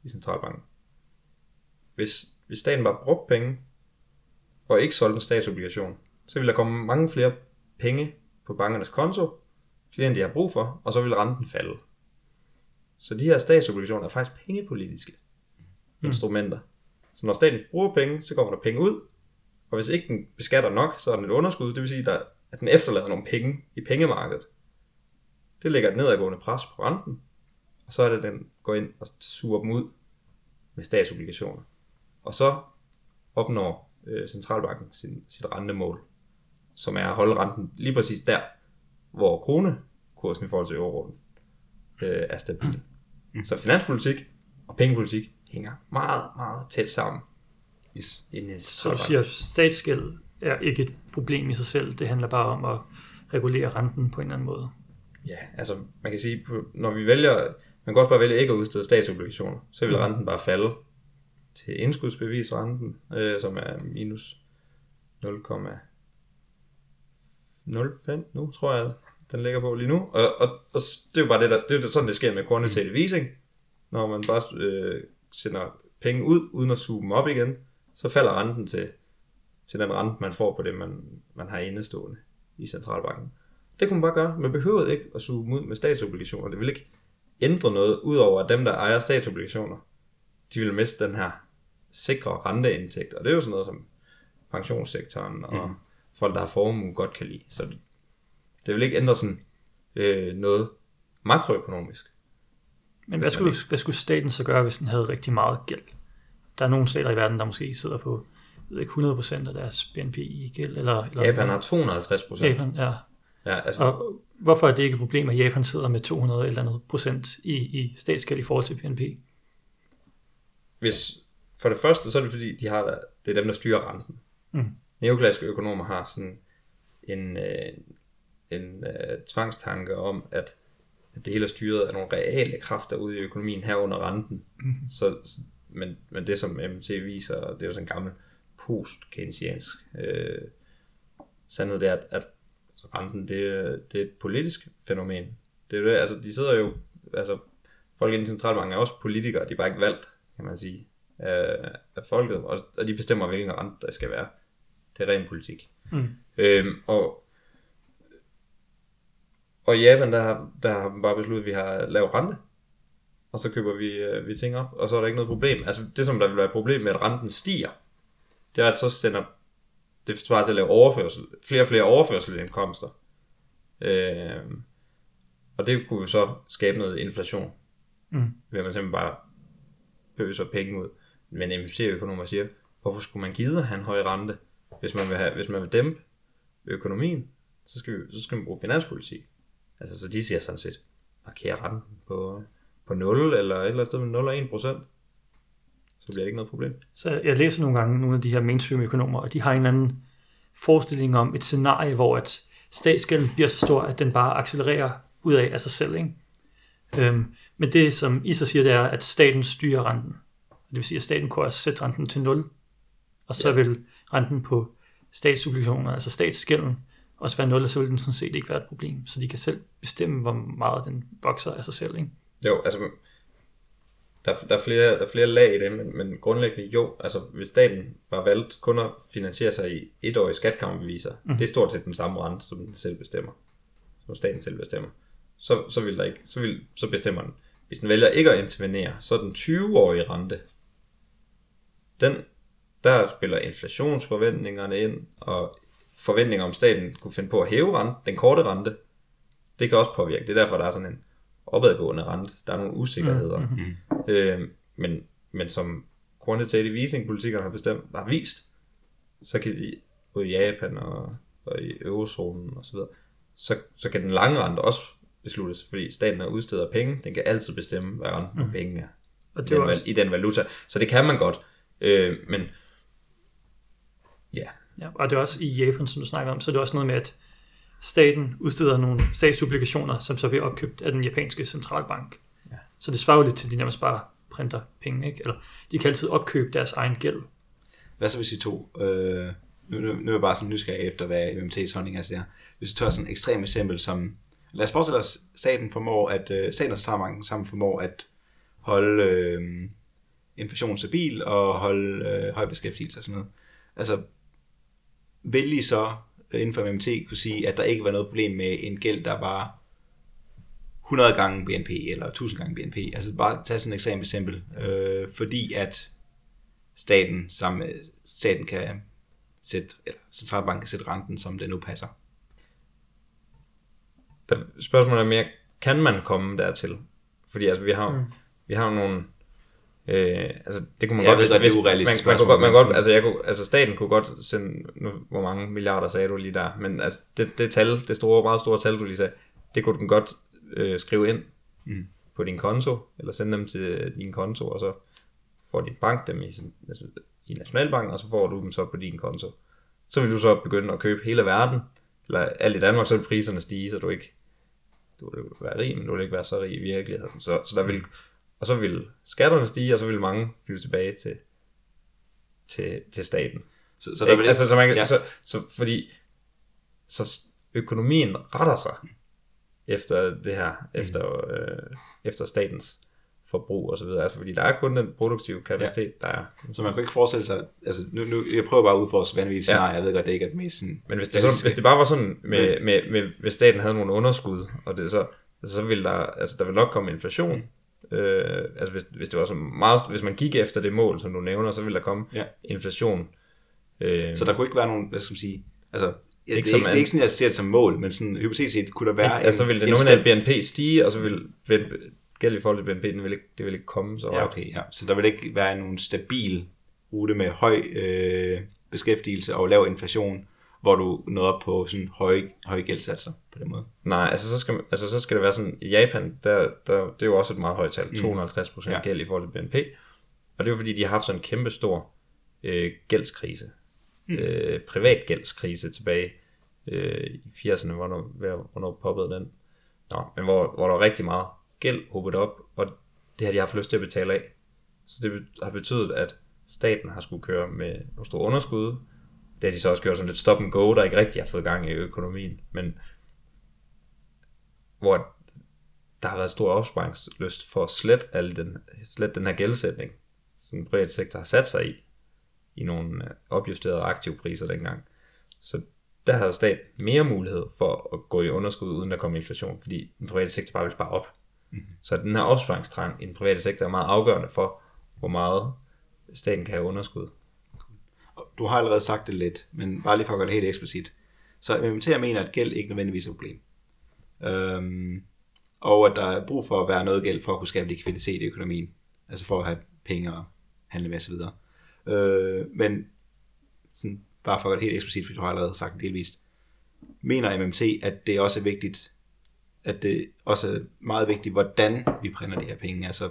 Speaker 3: i centralbanken. Hvis, hvis staten bare brugte penge, og ikke solgte en statsobligation, så ville der komme mange flere penge på bankernes konto, flere end de har brug for, og så vil renten falde. Så de her statsobligationer er faktisk pengepolitiske mm. instrumenter. Så når staten bruger penge, så kommer der penge ud, og hvis ikke den beskatter nok, så er den et underskud, det vil sige, at den efterlader nogle penge i pengemarkedet. Det lægger et nedadgående pres på renten, og så er det, den går ind og suger dem ud med statsobligationer. Og så opnår øh, centralbanken sin, sit rentemål, som er at holde renten lige præcis der, hvor kronekursen i forhold til euroen øh, er stabil. Mm. Så finanspolitik og pengepolitik hænger meget, meget tæt sammen.
Speaker 1: Yes.
Speaker 2: I så du siger, at statsgæld er ikke et problem i sig selv, det handler bare om at regulere renten på en eller anden måde.
Speaker 3: Ja, altså man kan sige, når vi vælger, man kan også bare vælge ikke at udstede statsobligationer, så vil mm. renten bare falde til indskudsbevisrenten, øh, som er minus 0,05 nu, tror jeg, den ligger på lige nu. Og, og, og det er jo bare det, der, det er sådan, det sker med quantitative mm. easing. Når man bare øh, sender penge ud, uden at suge dem op igen, så falder renten til, til den rente, man får på det, man, man har indestående i centralbanken. Det kunne man bare gøre. Man behøvede ikke at suge dem ud med statsobligationer. Det vil ikke ændre noget, udover at dem, der ejer statsobligationer, de vil miste den her sikre renteindtægt. Og det er jo sådan noget, som pensionssektoren og mm. folk, der har formue, godt kan lide. Så det, det vil ikke ændre sådan øh, noget makroøkonomisk.
Speaker 2: Men hvad skulle, hvad skulle staten så gøre, hvis den havde rigtig meget gæld? Der er nogle stater i verden, der måske sidder på jeg ved ikke, 100% af deres BNP i gæld. Eller, eller
Speaker 3: Japan har 250%.
Speaker 2: Japan, ja.
Speaker 3: Ja altså,
Speaker 2: og hvorfor er det ikke et problem, at Japan sidder med 200 eller andet procent i, i statsgæld i forhold til BNP?
Speaker 3: Hvis, for det første, så er det fordi, de har, det er dem, der styrer renten. Mm. Neoklassiske økonomer har sådan en, øh, en øh, tvangstanke om, at at det hele er styret af nogle reale kræfter ude i økonomien herunder renten. Mm. Så, men, men det som MT viser, det er jo sådan en gammel post-keynesiansk øh, sandhed, det er, at, at renten det, det er et politisk fænomen. Det er det, altså de sidder jo, altså folk i den centralbank er også politikere, de er bare ikke valgt, kan man sige, af, af folket, og, og de bestemmer, hvilken rente der skal være. Det er ren politik. Mm. Øhm, og og i Japan, der, der har man bare besluttet, at vi har lav rente. Og så køber vi, øh, vi ting op, og så er der ikke noget problem. Altså det, som der vil være et problem med, at renten stiger, det er, at så sender det svarer til at lave overførsel, flere og flere overførselindkomster. Øh, og det kunne jo så skabe noget inflation. Mm. Ved at man simpelthen bare pøser penge ud. Men MFC-økonomer siger, hvorfor skulle man give at have en høj rente, hvis man vil, have, hvis man vil dæmpe økonomien, så skal, vi, så skal man bruge finanspolitik. Altså, så de siger sådan set, markere renten på, på 0, eller et eller andet sted med 0 og 1 procent. Så bliver det ikke noget problem.
Speaker 2: Så jeg læser nogle gange nogle af de her mainstream økonomer, og de har en eller anden forestilling om et scenarie, hvor at statsgælden bliver så stor, at den bare accelererer ud af af sig selv. Ikke? Øhm, men det, som I så siger, det er, at staten styrer renten. Det vil sige, at staten kunne også sætte renten til 0, og så ja. vil renten på statsobligationer, altså statsgælden, også være 0, så vil den sådan set ikke være et problem. Så de kan selv bestemme, hvor meget den vokser af sig selv. Ikke?
Speaker 3: Jo, altså der, der, er flere, der er flere lag i det, men, men grundlæggende jo, altså hvis staten var valgt kun at finansiere sig i etårige skatkammerbeviser, mm. det er stort set den samme rente, som den selv bestemmer, som staten selv bestemmer, så, så, vil der ikke, så, vil, så bestemmer den. Hvis den vælger ikke at intervenere, så er den 20-årige rente, den, der spiller inflationsforventningerne ind, og forventninger om staten kunne finde på at hæve rente, den korte rente, det kan også påvirke. Det er derfor, der er sådan en opadgående rente. Der er nogle usikkerheder. Mm-hmm. Øh, men, men som quantitative easing politikerne har bestemt, har vist, så kan de, både i Japan og, og i eurozonen og så videre, så, så kan den lange rente også besluttes, fordi staten er udsteder penge, den kan altid bestemme, hvad renten på mm. penge er. Og det den, også... I den valuta. Så det kan man godt. Øh, men ja,
Speaker 2: Ja, og det er også i Japan, som du snakker om, så det er også noget med, at staten udsteder nogle statsobligationer, som så bliver opkøbt af den japanske centralbank. Ja. Så det svarer jo lidt til, at de nærmest bare printer penge, ikke? Eller de kan altid opkøbe deres egen gæld.
Speaker 1: Hvad så hvis I to, øh, nu, nu, nu er jeg bare sådan nysgerrig efter, hvad MMT's holdning er til Hvis du tager sådan et ekstremt eksempel som, lad os forestille os, staten formår at, øh, staten og centralbanken sammen formår at holde øh, inflation stabil og holde øh, høj beskæftigelse og sådan noget. Altså, vil I så inden for MMT kunne sige, at der ikke var noget problem med en gæld, der var 100 gange BNP eller 1000 gange BNP. Altså bare tage sådan et ekstremt eksempel. Øh, fordi at staten, sammen med, staten kan sætte, eller centralbanken kan sætte renten, som det nu passer.
Speaker 3: Der, spørgsmålet er mere, kan man komme dertil? Fordi altså, vi har, mm. vi har nogle... Øh, altså, det kunne man
Speaker 1: Jeg
Speaker 3: godt...
Speaker 1: ved godt, det er
Speaker 3: hvis-
Speaker 1: urealistisk
Speaker 3: man, man, kunne godt, man godt, altså, jeg kunne, altså, staten kunne godt sende... Nu, hvor mange milliarder sagde du lige der? Men altså, det, det tal, det store, meget store tal, du lige sagde, det kunne den godt øh, skrive ind
Speaker 1: Mm.
Speaker 3: på din konto, eller sende dem til din konto, og så får din bank dem i, altså, i Nationalbanken, og så får du dem så på din konto. Så vil du så begynde at købe hele verden, eller alt i Danmark, så vil priserne stige, så du ikke du vil være rig, men du vil ikke være så rig i virkeligheden. Så, så der vil, og så vil skatterne stige, og så vil mange flytte tilbage til, til, til staten.
Speaker 1: Så, så der vil
Speaker 3: altså, så, man,
Speaker 1: ja.
Speaker 3: ja. så, så fordi så økonomien retter sig efter det her, efter, øh, efter statens forbrug og så videre. Altså, fordi der er kun den produktive kapacitet, ja. der er.
Speaker 1: Så man kan ikke forestille sig, altså nu, nu jeg prøver bare at udforske vanvittigt
Speaker 3: Ja.
Speaker 1: scenarie, jeg ved godt, det ikke er det mest sådan...
Speaker 3: Men hvis det, sådan, hvis det bare var sådan, med, med, med, hvis staten havde nogle underskud, og det så, så ville der, altså der ville nok komme inflation. Øh, altså hvis, hvis det var så meget, hvis man gik efter det mål, som du nævner, så ville der komme
Speaker 1: Ja.
Speaker 3: inflation. Øh,
Speaker 1: Så der kunne ikke være nogen, hvad skal man sige, altså, ja, det,
Speaker 3: Ikke
Speaker 1: er
Speaker 3: som
Speaker 1: ikke, det er ikke sådan, jeg ser det som mål, men sådan hypotetisk set kunne der være
Speaker 3: Ikke? Altså, så ville det
Speaker 1: en
Speaker 3: nominelle BNP stige, og så ville BNP, gæld i forhold til BNP, den ville ikke, det ville ikke komme så
Speaker 1: Ja,
Speaker 3: højt.
Speaker 1: okay, ja. Så der vil ikke være nogen stabil rute med høj øh, beskæftigelse og lav inflation, hvor du når op på sådan høje, høje gældsatser på den måde.
Speaker 3: Nej, altså så, skal, altså så skal det være sådan, i Japan, der, der, det er jo også et meget højt tal, 250%
Speaker 1: Ja.
Speaker 3: ja. gæld i forhold til BNP, og det er jo fordi, de har haft sådan en kæmpe stor øh, gældskrise, mm. øh, privat gældskrise tilbage øh, i 80'erne, hvornår, hvor- hvornår poppede den? Nå, men hvor, hvor der var rigtig meget gæld hobet op, og det har de haft lyst til at betale af. Så det har betydet, at staten har skulle køre med nogle store underskud. Det har de så også gjort sådan lidt stop and go, der ikke rigtig har fået gang i økonomien. Men hvor der har været stor opsparingslyst for at slette, alle den, slette den her gældsætning, som den private sektor har sat sig i, i nogle øh, opjusterede aktivpriser dengang. Så der havde stat mere mulighed for at gå i underskud, uden der kom inflation, fordi den private sektor bare vil spare op. Mm-hmm. Så den her opsparingstrang i den private sektor er meget afgørende for, hvor meget staten kan have underskud.
Speaker 1: Du har allerede sagt det lidt, men bare lige for at gøre det helt eksplicit. Så MMT'er mener, at gæld ikke nødvendigvis er et problem. Øhm, og at der er brug for at være noget gæld for at kunne skabe likviditet i økonomien. Altså for at have penge og handle med osv. Øh, men sådan, bare for at gøre det helt eksplicit, for du har allerede sagt det delvist. Mener MMT, at det også er vigtigt, at det også er meget vigtigt, hvordan vi printer de her penge. Altså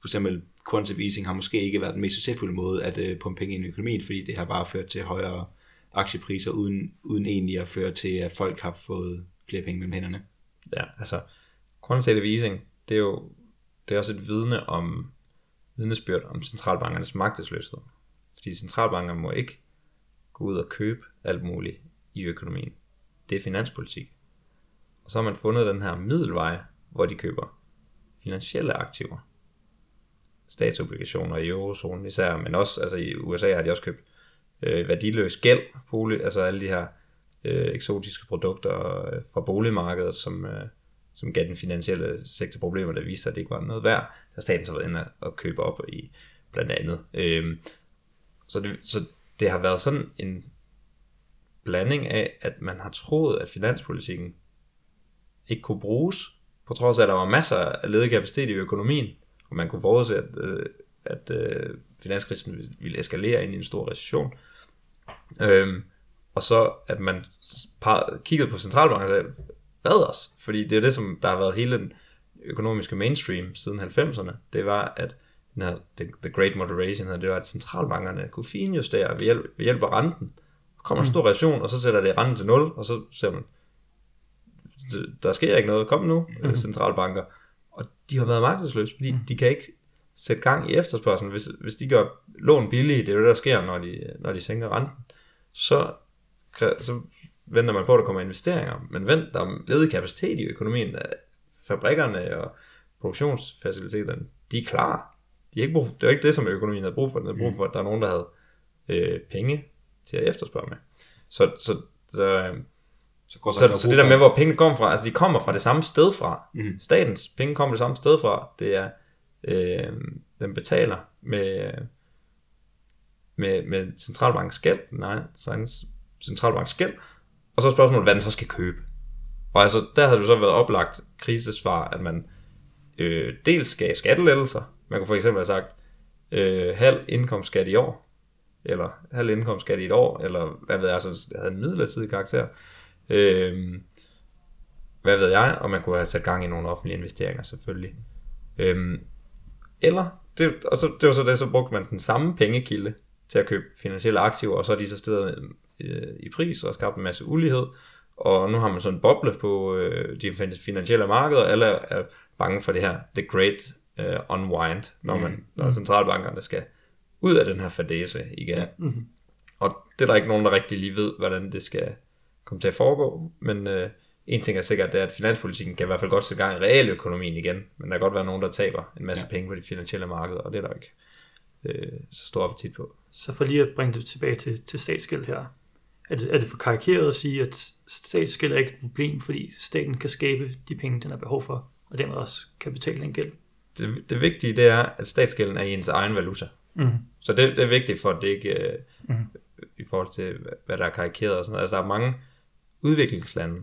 Speaker 1: for eksempel quantitative easing har måske ikke været den mest succesfulde måde at øh, pumpe penge ind i økonomien, fordi det har bare ført til højere aktiepriser, uden, uden egentlig at føre til, at folk har fået flere penge mellem hænderne.
Speaker 3: Ja, altså quantitative easing, det er jo det er også et vidne om vidnesbyrd om centralbankernes magtesløshed. Fordi centralbanker må ikke gå ud og købe alt muligt i økonomien. Det er finanspolitik. Og så har man fundet den her middelvej, hvor de køber finansielle aktiver. Statsobligationer i eurozonen især, men også altså i USA har de også købt øh, værdiløs gæld, bolig, altså alle de her øh, eksotiske produkter øh, fra boligmarkedet, som, øh, som gav den finansielle sektor problemer, der viste, at det ikke var noget værd. Der har staten så været inde og købe op i blandt andet. Øh, så, det, så det har været sådan en blanding af, at man har troet, at finanspolitikken ikke kunne bruges, på trods af, at der var masser af ledig kapacitet i økonomien, og man kunne forudse, at, øh, at øh, finanskrisen ville- eskalere ind i en stor recession. Øhm, og så at man kiggede på centralbanken og sagde, hvad os? Fordi det er det, som der har været hele den økonomiske mainstream siden 90'erne. Det var, at den her, the, Great Moderation, hedder det var, at centralbankerne kunne finjustere ved hjælp, ved hjælp af renten. Så kommer en stor recession, og så sætter det renten til 0, og så ser man, "D- der sker ikke noget, kom nu, mm. centralbanker. Og de har været magtesløse, fordi de kan ikke sætte gang i efterspørgselen. Hvis, hvis de gør lån billige, det er jo det, der sker, når de, når de sænker renten, så, så venter man på, at der kommer investeringer. Men vent, der er ledig kapacitet i økonomien. Fabrikkerne og produktionsfaciliteterne, de er klar. De er ikke brug for, det er ikke det, som økonomien har brug for. Den har brug for, at der er nogen, der havde øh, penge til at efterspørge med. Så, så, Så, øh,
Speaker 1: Så, går
Speaker 3: så, så, så det der med, hvor pengene kommer fra, altså de kommer fra det samme sted fra.
Speaker 1: Mhm.
Speaker 3: Statens penge kommer det samme sted fra. Det er, øh, den betaler med, med, med centralbankens gæld, nej, centralbankens gæld, og så er spørgsmålet, hvad den så skal købe. Og altså, der havde det jo så været oplagt krisesvar, at man øh, dels skal have skattelettelser. Man kunne for eksempel have sagt, øh, halv indkomstskat i år, eller halv indkomstskat i et år, eller hvad ved jeg, altså, det havde en midlertidig karakter. Øh, hvad ved jeg, og man kunne have sat gang i nogle offentlige investeringer selvfølgelig. Øhm, eller, det, og så, det var så det, så brugte man den samme pengekilde til at købe finansielle aktiver, og så er de så stedet øh, i pris og skabt en masse ulighed, og nu har man sådan en boble på øh, de finansielle markeder, og alle er bange for det her, the great øh, unwind, når, man, når centralbankerne skal ud af den her fadese igen.
Speaker 1: Ja.
Speaker 2: Mhm.
Speaker 3: Og det er der ikke nogen, der rigtig lige ved, hvordan det skal komme til at foregå, men øh, en ting er sikkert, det er, at finanspolitikken kan i hvert fald godt sætte gang i realøkonomien igen, men der kan godt være nogen, der taber en masse
Speaker 1: Ja.
Speaker 3: penge på de finansielle markeder, og det er der ikke øh, så stor appetit på.
Speaker 2: Så for lige at bringe det tilbage til, til statsgæld her. Er det, er det for karikeret at sige, at statsgæld er ikke et problem, fordi staten kan skabe de penge, den har behov for, og dermed også kan betale en gæld?
Speaker 3: Det, det vigtige, det er, at statsgælden er i ens egen valuta.
Speaker 2: Mm.
Speaker 3: Så det, det er vigtigt for, at det ikke, øh,
Speaker 2: Mhm.
Speaker 3: i forhold til, hvad- hvad der er karikeret og sådan noget. Altså, der er mange udviklingslande,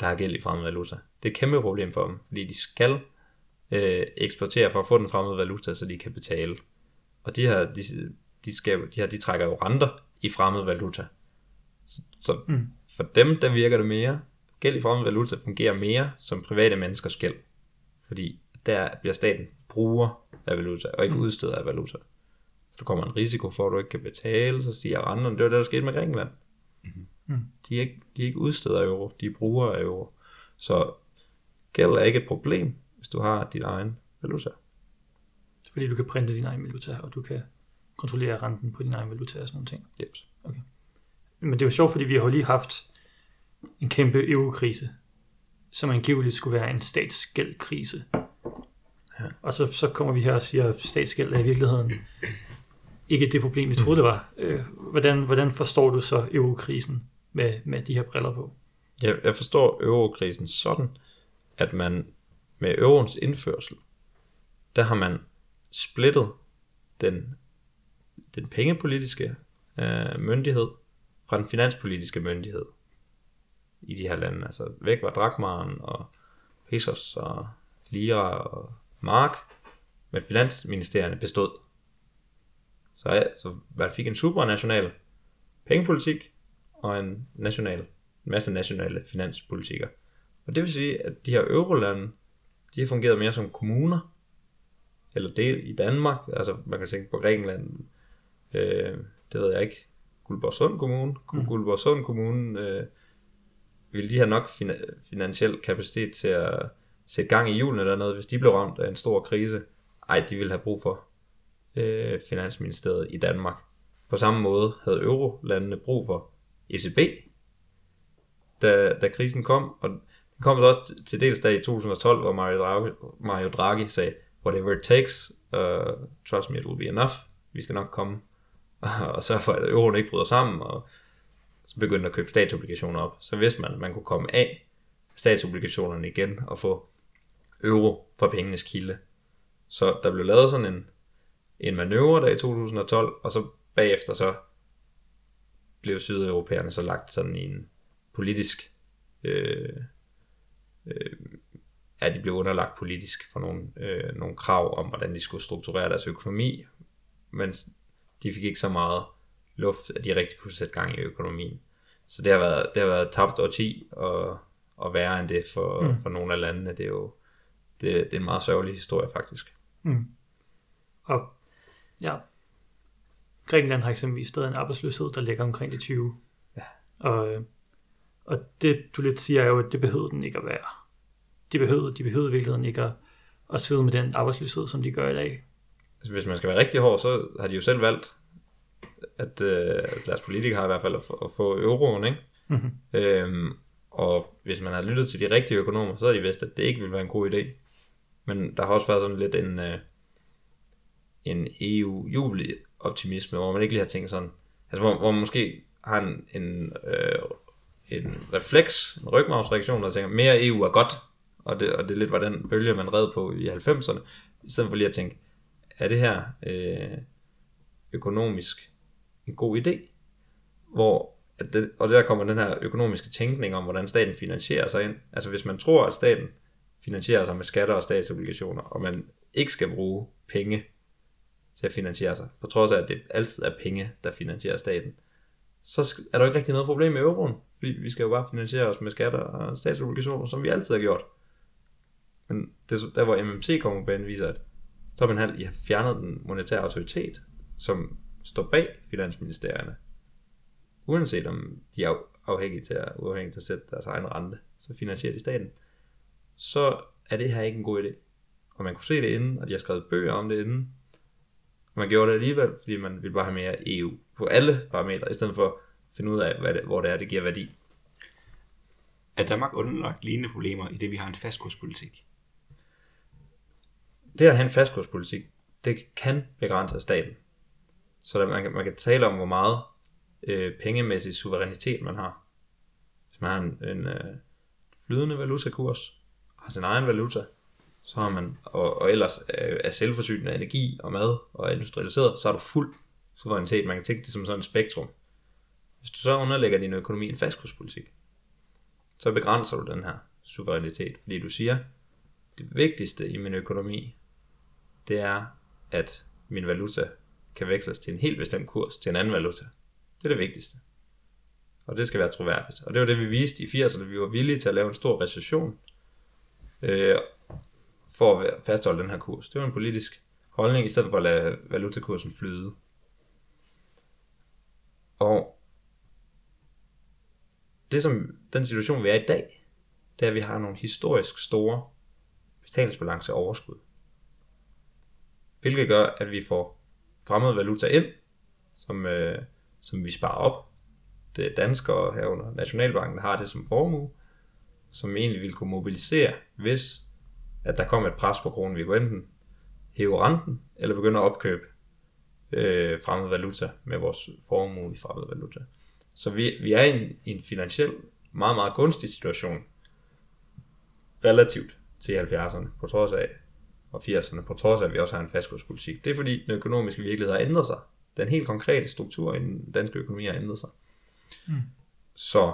Speaker 3: der har gæld i fremmed valuta. Det er et kæmpe problem for dem, fordi de skal øh, eksportere for at få den fremmede valuta, så de kan betale. Og de her, de, de, skal, de her, de trækker jo renter i fremmed valuta. Så, så
Speaker 2: Mm.
Speaker 3: mm. for dem, der virker det mere. Gæld i fremmed valuta fungerer mere som private menneskers gæld. Fordi der bliver staten bruger af valuta, og ikke udsteder af valuta. Så der kommer en risiko for, at du ikke kan betale, så stiger renterne. Det var det, der skete med Grækenland.
Speaker 2: Mm.
Speaker 3: De, er ikke, de er ikke udsteder af euro, de er brugere af euro. Så gæld er ikke et problem, hvis du har din egen valuta.
Speaker 2: Fordi du kan printe din egen valuta, og du kan kontrollere renten på din egen valuta og sådan nogle ting.
Speaker 3: Yep.
Speaker 2: Men det er jo sjovt, fordi vi har jo lige haft en kæmpe eurokrise, som angiveligt skulle være en statsgældkrise.
Speaker 3: Ja.
Speaker 2: Og så, så kommer vi her og siger, at statsgæld er i virkeligheden ikke det problem, vi troede, det var. Øh, hvordan, hvordan forstår du så eurokrisen med, med de her briller på?
Speaker 3: Jeg, jeg forstår eurokrisen sådan, at man med euroens indførsel, der har man splittet den, den pengepolitiske øh, myndighed fra den finanspolitiske myndighed i de her lande. Altså væk var drakmaren og pesos og lira og mark, men finansministerierne bestod. Så, ja, så man fik en supranational pengepolitik og en national, en masse nationale finanspolitikker. Og det vil sige, at de her eurolande, de har fungeret mere som kommuner, eller del i Danmark, altså man kan tænke på Grækenland, øh, det ved jeg ikke, Guldborgsund Kommune,
Speaker 2: Mm.
Speaker 3: Guldborgsund Kommune, øh, vil de have nok fina- finansiel kapacitet til at sætte gang i hjulene dernede, hvis de blev ramt af en stor krise? Ej, de ville have brug for øh, Finansministeriet i Danmark. På samme måde havde eurolandene brug for ECB, da, da krisen kom, og den kom så også til- dels da i 2012, hvor Mario Draghi, Mario Draghi sagde, whatever it takes, uh, trust me, it will be enough. Vi skal nok komme og sørge for, at euroen ikke bryder sammen, og så begyndte at købe statsobligationer op. Så vidste man, at man kunne komme af statsobligationerne igen og få euro fra pengenes kilde. Så der blev lavet sådan en, en manøvre der i 2012, og så bagefter så blev sydeuropæerne så lagt sådan i en politisk øh, øh, ja, de blev underlagt politisk for nogle, øh, nogle krav om, hvordan de skulle strukturere deres økonomi, mens de fik ikke så meget luft, at de rigtig kunne sætte gang i økonomien. Så det har været, det har været tabt årti og, og værre end det for,
Speaker 2: mm.
Speaker 3: for nogle af landene. Det er jo det, det er en meget sørgelig historie faktisk.
Speaker 2: Mm. Og ja, Grækenland har eksempelvis stadig en arbejdsløshed, der ligger omkring de 20.
Speaker 3: Ja.
Speaker 2: Og, og det, du lidt siger, er jo, at det behøvede den ikke at være. De behøvede, de behøvede i virkeligheden ikke at, at sidde med den arbejdsløshed, som de gør i dag.
Speaker 3: Altså, hvis man skal være rigtig hård, så har de jo selv valgt, at øh, at deres politikere har i hvert fald at få, at få euroen, ikke?
Speaker 2: Mhm.
Speaker 3: Øhm, og hvis man har lyttet til de rigtige økonomer, så har de vidst, at det ikke ville være en god idé. Men der har også været sådan lidt en, øh, en optimisme, hvor man ikke lige har tænkt sådan, altså hvor, hvor man måske har en, en øh, en refleks, en rygmavsreaktion, der tænker, mere EU er godt, og det, og det lidt var den bølge, man red på i 90'erne, i stedet for lige at tænke, er det her øh, økonomisk en god idé? Hvor, at det, og der kommer den her økonomiske tænkning om, hvordan staten finansierer sig ind. Altså hvis man tror, at staten finansierer sig med skatter og statsobligationer, og man ikke skal bruge penge til at finansiere sig, på trods af, at det altid er penge, der finansierer staten, så er der ikke rigtig noget problem med euroen, fordi vi skal jo bare finansiere os med skatter og statsobligationer, som vi altid har gjort. Men det, er så- der hvor MMT kommer på banen, viser, at så har halv, I har fjernet den monetære autoritet, som står bag finansministerierne. Uanset om de er afhængige til at, uafhængige til at sætte deres egen rente, så finansierer de staten. Så er det her ikke en god idé. Og man kunne se det inden, og de har skrevet bøger om det inden. Man gjorde det alligevel, fordi man ville bare have mere EU på alle parametre, i stedet for at finde ud af, hvad det, hvor det er, det giver værdi.
Speaker 1: Er Danmark underlagt lignende problemer i det, vi har en fastkurspolitik?
Speaker 3: det at have en fastkurspolitik, det kan begrænse staten. Så man, kan, man kan tale om, hvor meget øh, pengemæssig suverænitet man har. Hvis man har en, en øh, flydende valutakurs, har sin egen valuta, så har man, og, og ellers øh, er selvforsynende af energi og mad og industrialiseret, så er du fuld suverænitet. Man kan tænke det som sådan et spektrum. Hvis du så underlægger din økonomi en fastkurspolitik, så begrænser du den her suverænitet, fordi du siger, det vigtigste i min økonomi, det er, at min valuta kan veksles til en helt bestemt kurs til en anden valuta. Det er det vigtigste. Og det skal være troværdigt. Og det var det, vi viste i 80'erne. Vi var villige til at lave en stor recession øh, for at fastholde den her kurs. Det var en politisk holdning, i stedet for at lade valutakursen flyde. Og det som, den situation, vi er i dag, det er, at vi har nogle historisk store betalingsbalance overskud. Hvilket gør, at vi får fremmed valuta ind, som, øh, som vi sparer op. Det er danskere herunder Nationalbanken, der har det som formue, som egentlig vil kunne mobilisere, hvis at der kom et pres på kronen. Vi kunne enten hæve renten, eller begynde at opkøbe øh, fremmed valuta med vores formue i fremmed valuta. Så vi, vi er i en, i en finansiel meget, meget gunstig situation, relativt til 70'erne, på trods af, og 80'erne, på trods af, at vi også har en fastkurspolitik. Det er fordi, den økonomiske virkelighed har ændret sig. Den helt konkrete struktur i den danske økonomi har ændret sig. Mm. Så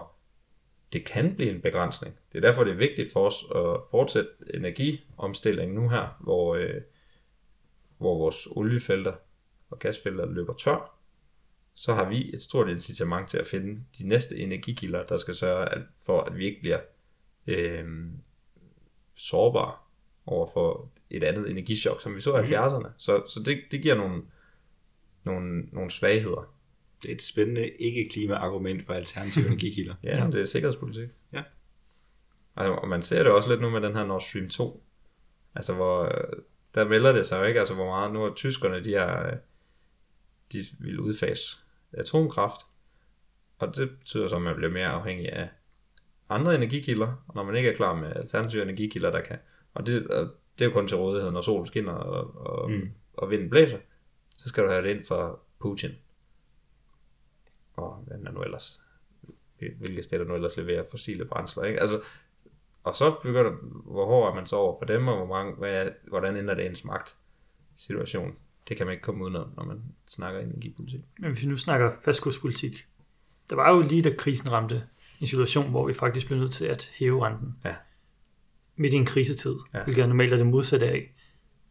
Speaker 3: det kan blive en begrænsning. Det er derfor, det er vigtigt for os at fortsætte energiomstillingen nu her, hvor, øh, hvor vores oliefelter og gasfelter løber tør. Så har vi et stort incitament til at finde de næste energikilder, der skal sørge at, for, at vi ikke bliver øh, sårbare over for et andet energichok, som vi så i 70'erne. Så, så det, det giver nogle, nogle, nogle svagheder.
Speaker 1: Det er et spændende ikke-klima-argument for alternative energikilder.
Speaker 3: Ja, det er sikkerhedspolitik.
Speaker 1: Ja.
Speaker 3: Og man ser det også lidt nu med den her Nord Stream 2. Altså, hvor øh, der melder det sig jo ikke, altså hvor meget nu er tyskerne, de er, øh, de vil udfase atomkraft. Og det betyder så, at man bliver mere afhængig af andre energikilder, og når man ikke er klar med alternative energikilder, der kan, og det, og det er jo kun til rådighed, når solen skinner og, og, mm. og vinden blæser, så skal du have det ind for Putin. Og hvad er nu ellers, hvilke steder nu ellers leverer fossile brændsler, ikke? Altså, og så begynder, hvor hård er man så over for dem, og hvor mange, hvad hvordan ender det ens magt situation. Det kan man ikke komme udenom, når man snakker energipolitik.
Speaker 2: Men hvis vi nu snakker fastkurspolitik, der var jo lige da krisen ramte en situation, hvor vi faktisk blev nødt til at hæve renten.
Speaker 3: Ja.
Speaker 2: Midt i en krisetid,
Speaker 3: Ja.
Speaker 2: hvilket er normalt er det modsatte af,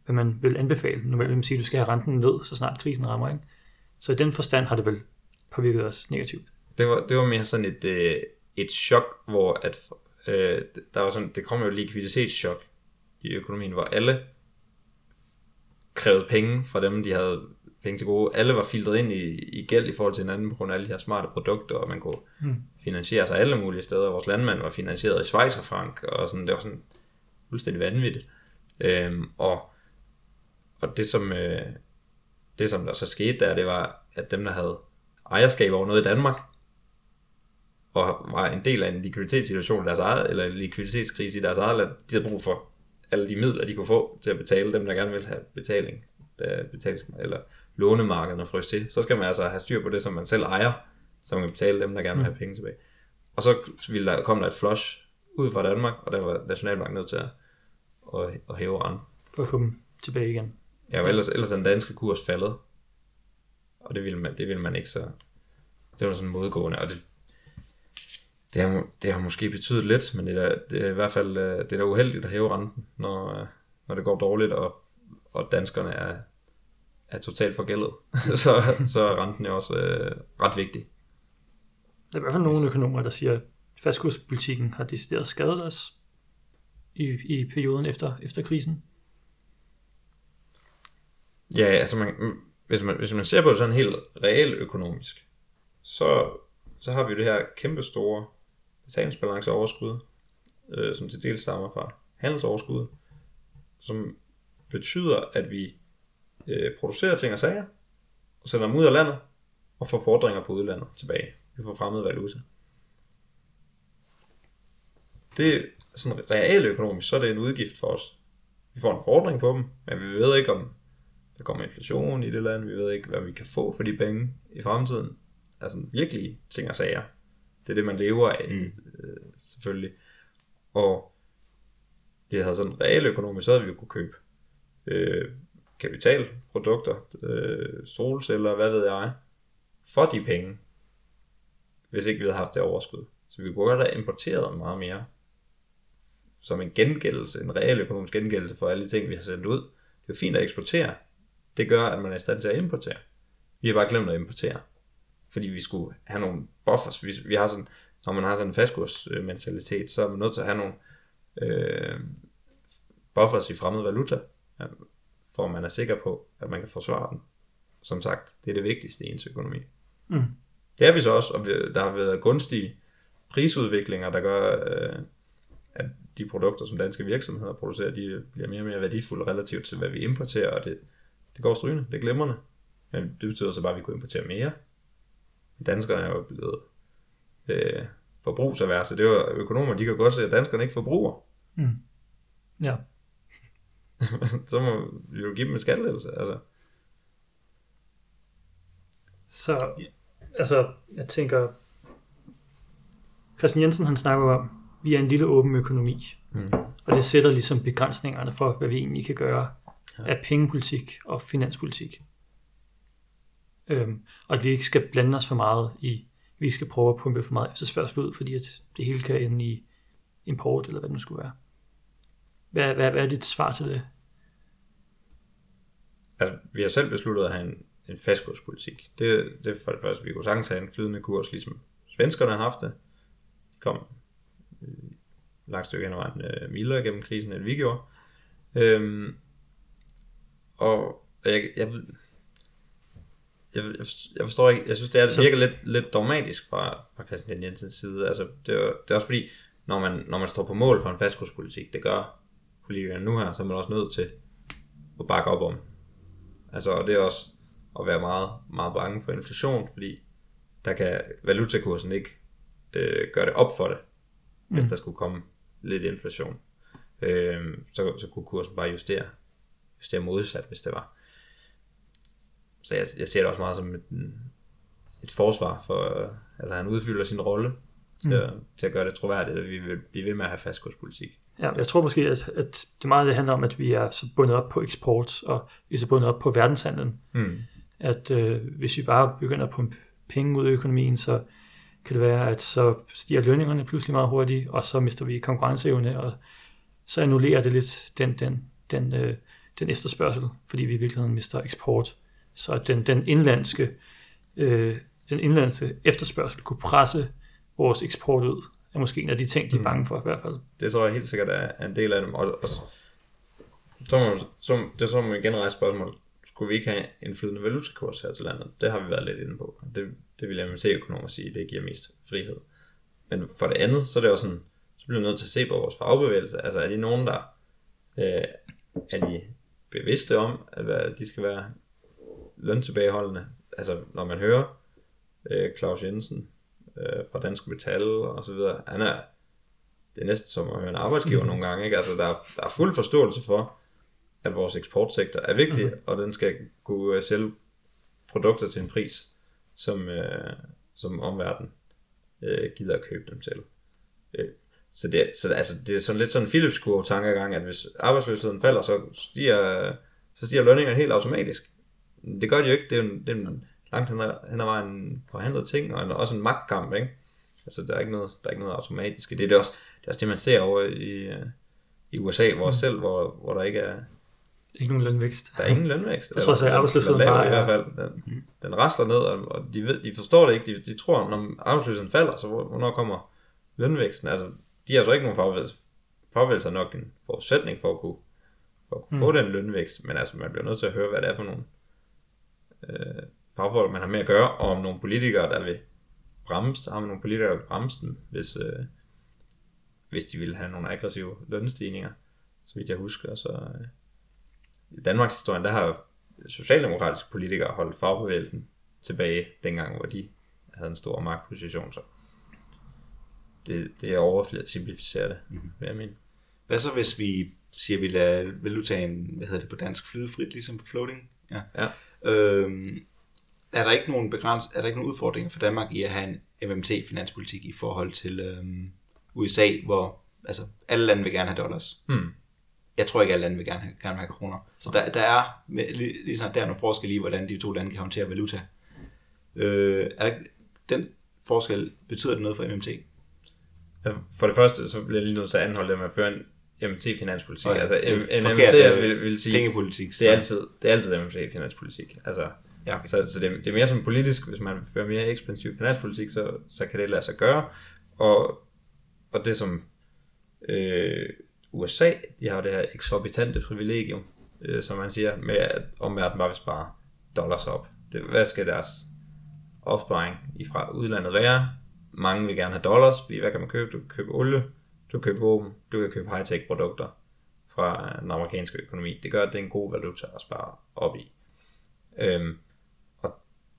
Speaker 2: hvad man vil anbefale. Normalt vil man sige, at du skal have renten ned, så snart krisen rammer. Ikke? Så i den forstand har det vel påvirket os negativt.
Speaker 3: Det var, det var mere sådan et, øh, et chok, hvor at, øh, der var sådan, det kom jo et likviditetschok i økonomien, hvor alle krævede penge fra dem, de havde penge til gode. Alle var filtreret ind i, i gæld i forhold til hinanden på grund af alle de her smarte produkter, og man kunne
Speaker 2: Mm.
Speaker 3: finansiere sig alle mulige steder. Vores landmand var finansieret i Schweizerfrank, og sådan, det var sådan fuldstændig vanvittigt. Øhm, og, og det som, øh, det som der så skete der, det var, at dem der havde ejerskab over noget i Danmark, og var en del af en likviditetssituation i deres eget, eller en likviditetskrise i deres eget land, de havde brug for alle de midler, de kunne få til at betale dem, der gerne vil have betaling, der betales, eller lånemarkederne frøs til. Så skal man altså have styr på det, som man selv ejer, så man kan betale dem, der gerne vil have penge tilbage. og så ville der komme der et flush ud fra Danmark, og der var Nationalbanken nødt til at, at, at hæve renten.
Speaker 2: For at få dem tilbage igen.
Speaker 3: Ja, og ellers, ellers er den danske kurs faldet. Og det ville man, det ville man ikke så... Det var sådan modgående, og det, det, har, det har måske betydet lidt, men det er, det er i hvert fald øh, det er da uheldigt at hæve renten, når, øh, når det går dårligt, og, og danskerne er, er totalt forgældet. så, så er renten jo også øh, ret vigtig.
Speaker 2: Der er i hvert fald nogle økonomer, der siger, at fastkurspolitikken har decideret skadet os i, i perioden efter, efter krisen.
Speaker 3: Ja, altså man, hvis, man, hvis man ser på det sådan helt reelt økonomisk, så, så har vi jo det her kæmpe store betalingsbalanceoverskud, øh, som til dels stammer fra handelsoverskud, som betyder, at vi øh, producerer ting og sager, og sender dem ud af landet, og får fordringer på udlandet tilbage. Vi får fremmed valuta. Det er sådan reelt økonomisk, så er det en udgift for os. Vi får en fordring på dem, men vi ved ikke, om der kommer inflation i det land, vi ved ikke, hvad vi kan få for de penge i fremtiden. Altså virkelige ting og sager. Det er det, man lever af, mm. øh, selvfølgelig. Og det havde sådan reelt økonomisk, så havde vi jo kunne købe øh, kapitalprodukter, øh, solceller, hvad ved jeg, for de penge, hvis ikke vi havde haft det overskud. Så vi kunne godt have importeret meget mere, som en gengældelse, en reel økonomisk gengældelse for alle de ting, vi har sendt ud. Det er fint at eksportere. Det gør, at man er i stand til at importere. Vi har bare glemt at importere. Fordi vi skulle have nogle buffers. Vi, vi har sådan, når man har sådan en fastkursmentalitet, så er man nødt til at have nogle øh, buffers i fremmed valuta, for man er sikker på, at man kan forsvare den. Som sagt, det er det vigtigste i ens økonomi.
Speaker 2: Mm.
Speaker 3: Det er vi så også, og der har været gunstige prisudviklinger, der gør, øh, at de produkter, som danske virksomheder producerer, de bliver mere og mere værdifulde relativt til, hvad vi importerer, og det, det går strygende, det er glimrende. Men det betyder så bare, at vi kunne importere mere. Danskerne er jo blevet øh, forbrugserverse. Det er jo økonomer, de kan godt se, at danskerne ikke forbruger.
Speaker 2: Mm. Ja.
Speaker 3: så må vi jo give dem en skattelettelse. Altså.
Speaker 2: Så, altså, jeg tænker, Christian Jensen han snakker om, vi er en lille åben økonomi,
Speaker 3: Mm.
Speaker 2: og det sætter ligesom begrænsningerne for, hvad vi egentlig kan gøre af pengepolitik og finanspolitik. Øhm, og at vi ikke skal blande os for meget i, vi skal prøve at pumpe for meget efterspørgsel ud, fordi at det hele kan ende i import, eller hvad det nu skulle være. Hvad, hvad, hvad er dit svar til det?
Speaker 3: Altså, vi har selv besluttet at have en, en fastkurspolitik. Det, det er for det første, vi kunne sagtens have en flydende kurs, ligesom svenskerne har haft det. De kom øh, langt stykke hen ad vejen øh, mildere gennem krisen, end vi gjorde. Øhm, og jeg, jeg, jeg, jeg, forstår ikke, jeg synes, det, er, det
Speaker 2: Så-
Speaker 3: virker lidt, lidt dogmatisk fra, fra Christian Jensens side. Altså, det, er, det er også fordi, når man, når man står på mål for en fastkurspolitik, det gør politikerne nu her, så er man også nødt til at bakke op om. Altså, og det er også at være meget, meget bange for inflation, fordi der kan valutakursen ikke øh, gøre det op for det, mm. hvis der skulle komme lidt inflation. Øh, så, så kunne kursen bare justere, justere modsat, hvis det var. Så jeg, jeg ser det også meget som et, et forsvar for, øh, altså han udfylder sin rolle til, at, til at gøre det troværdigt, at vi vil blive ved med at have fastkurspolitik.
Speaker 2: Ja, jeg tror måske, at, at det meget det handler om, at vi er så bundet op på eksport, og vi er så bundet op på verdenshandlen,
Speaker 3: Mm.
Speaker 2: at øh, hvis vi bare begynder at pumpe penge ud af økonomien, så kan det være, at så stiger lønningerne pludselig meget hurtigt, og så mister vi konkurrenceevne, og så annullerer det lidt den, den, den, øh, den efterspørgsel, fordi vi i virkeligheden mister eksport. Så at den, den indlandske, øh, den indlandske efterspørgsel kunne presse vores eksport ud, er måske en af de ting, de er bange for i hvert fald.
Speaker 3: Det tror jeg helt sikkert er en del af dem. Og, og så, må, så, det er så må igen rejse spørgsmål. Skulle vi ikke have en flydende valutakurs her til landet? Det har vi været lidt inde på. Det, det vil MMT-økonomer sige, det giver mest frihed. Men for det andet, så er det også sådan, så bliver vi nødt til at se på vores fagbevægelse. Altså er de nogen, der øh, er de bevidste om, at de skal være løntilbageholdende? Altså når man hører øh, Claus Jensen øh, fra Danske Metal og så videre, han er, det er næsten som at høre en arbejdsgiver nogle gange, ikke? Altså, der, er, der er fuld forståelse for, at vores eksportsektor er vigtig, mm-hmm. og den skal kunne øh, sælge produkter til en pris, som, øh, som omverdenen øh, gider at købe dem til. Øh, så det, så altså, det er sådan lidt sådan en Philips kurve tankegang, at hvis arbejdsløsheden falder, så stiger, så stiger lønningerne helt automatisk. Det gør de jo ikke. Det er jo en, det er en langt hen ad, vejen forhandlet ting, og en, også en magtkamp, ikke? Altså, der er ikke noget, der er ikke noget automatisk. Det er det også, det er også det, man ser over i, øh, i USA, hvor mm. selv, hvor, hvor der ikke er,
Speaker 2: Ikke nogen lønvækst.
Speaker 3: der er ingen lønvækst.
Speaker 2: Jeg tror så, at arbejdsløsheden bare
Speaker 3: i
Speaker 2: er-
Speaker 3: hvert fald. Den, den rasler ned, og, og de, ved, de forstår det ikke. De, de tror, når arbejdsløsheden falder, så hvor- hvornår kommer lønvæksten? Altså, de har så ikke nogen fagbevægelse. Fagbevægelse er nok en forudsætning for at kunne, for at kunne mm. få den lønvækst, men altså, man bliver nødt til at høre, hvad det er for nogle øh, fagfolk, man har med at gøre, og om nogle politikere, der vil bremse, har man nogle politikere, der vil bremse dem, hvis, øh, hvis de vil have nogle aggressive lønstigninger, så vidt jeg husker. Så, øh, i Danmarks historie, der har socialdemokratiske politikere holdt fagbevægelsen tilbage dengang, hvor de havde en stor magtposition. Så det, det er oversimplificeret det, mm-hmm. vil jeg mene.
Speaker 1: Hvad så hvis vi siger, at vi lader valutaen, hvad hedder det på dansk, flyde frit, ligesom på floating? Ja.
Speaker 3: Ja.
Speaker 1: Øhm, er der ikke nogen begræns, er der ikke nogen udfordringer for Danmark i at have en MMT-finanspolitik i forhold til øhm, USA, hvor altså, alle lande vil gerne have dollars.
Speaker 3: Hmm.
Speaker 1: Jeg tror ikke, alle lande vil gerne have, gerne have kroner. Så der, der er med- lige, lige sådan, der er nogle forskel i, hvordan de to lande kan håndtere valuta. Øh, er der, den forskel, betyder det noget for MMT?
Speaker 3: Altså, For det første, så bliver jeg lige nødt til at anholde det med at føre en MT-finanspolitik.
Speaker 1: Og ja,
Speaker 3: altså, en, en
Speaker 1: forkert,
Speaker 3: MT
Speaker 1: øh,
Speaker 3: vil, vil sige,
Speaker 1: Pengepolitik.
Speaker 3: det er altid, det er altid MT-finanspolitik. Altså,
Speaker 1: Ja, okay.
Speaker 3: Så, så det, det er mere som politisk, hvis man vil føre mere ekspansiv finanspolitik, så, så kan det lade sig gøre. Og, og det som øh, USA, de har det her eksorbitante privilegium, øh, som man siger, med at omverdenen bare vil spare dollars op. Det, hvad skal deres opsparing i fra udlandet være? Mange vil gerne have dollars, fordi hvad kan man købe? Du kan købe olie, du kan købe våben, du kan købe high-tech produkter fra den amerikanske økonomi. Det gør, at det er en god valuta at spare op i. Øhm, og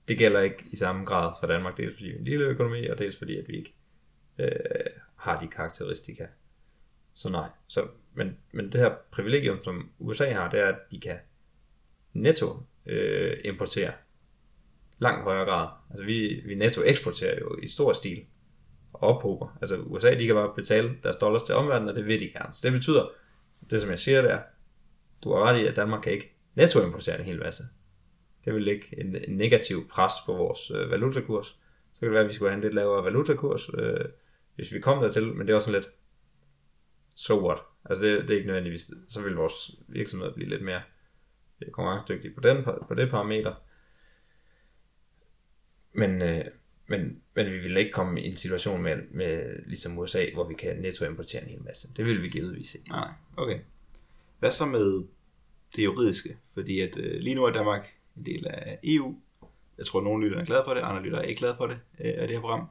Speaker 3: det gælder ikke i samme grad for Danmark, dels fordi vi er en lille økonomi, og dels fordi, at vi ikke øh, har de karakteristika. Så nej. Så, men, men det her privilegium, som USA har, det er, at de kan netto øh, importere langt højere grad. Altså vi, vi netto eksporterer jo i stor stil og ophober. Altså USA, de kan bare betale deres dollars til omverdenen, og det vil de gerne. Så det betyder, så det som jeg siger, der, du har ret i, at Danmark kan ikke netto importere en hel masse. Det vil lægge en, en negativ pres på vores øh, valutakurs. Så kan det være, at vi skulle have en lidt lavere valutakurs, øh, hvis vi kom dertil, men det er også sådan lidt, so what? Altså det, det er ikke nødvendigvis, så vil vores virksomhed blive lidt mere øh, konkurrencedygtig på, den, på det parameter. Men, øh, men, men vi vil ikke komme i en situation med, med ligesom USA, hvor vi kan netto importere en hel masse. Det vil vi givetvis ikke.
Speaker 1: Nej, okay. Hvad så med det juridiske? Fordi at øh, lige nu er Danmark en del af EU. Jeg tror, at nogle lytter er glade for det, andre lytter er ikke glade for det øh, af det her program.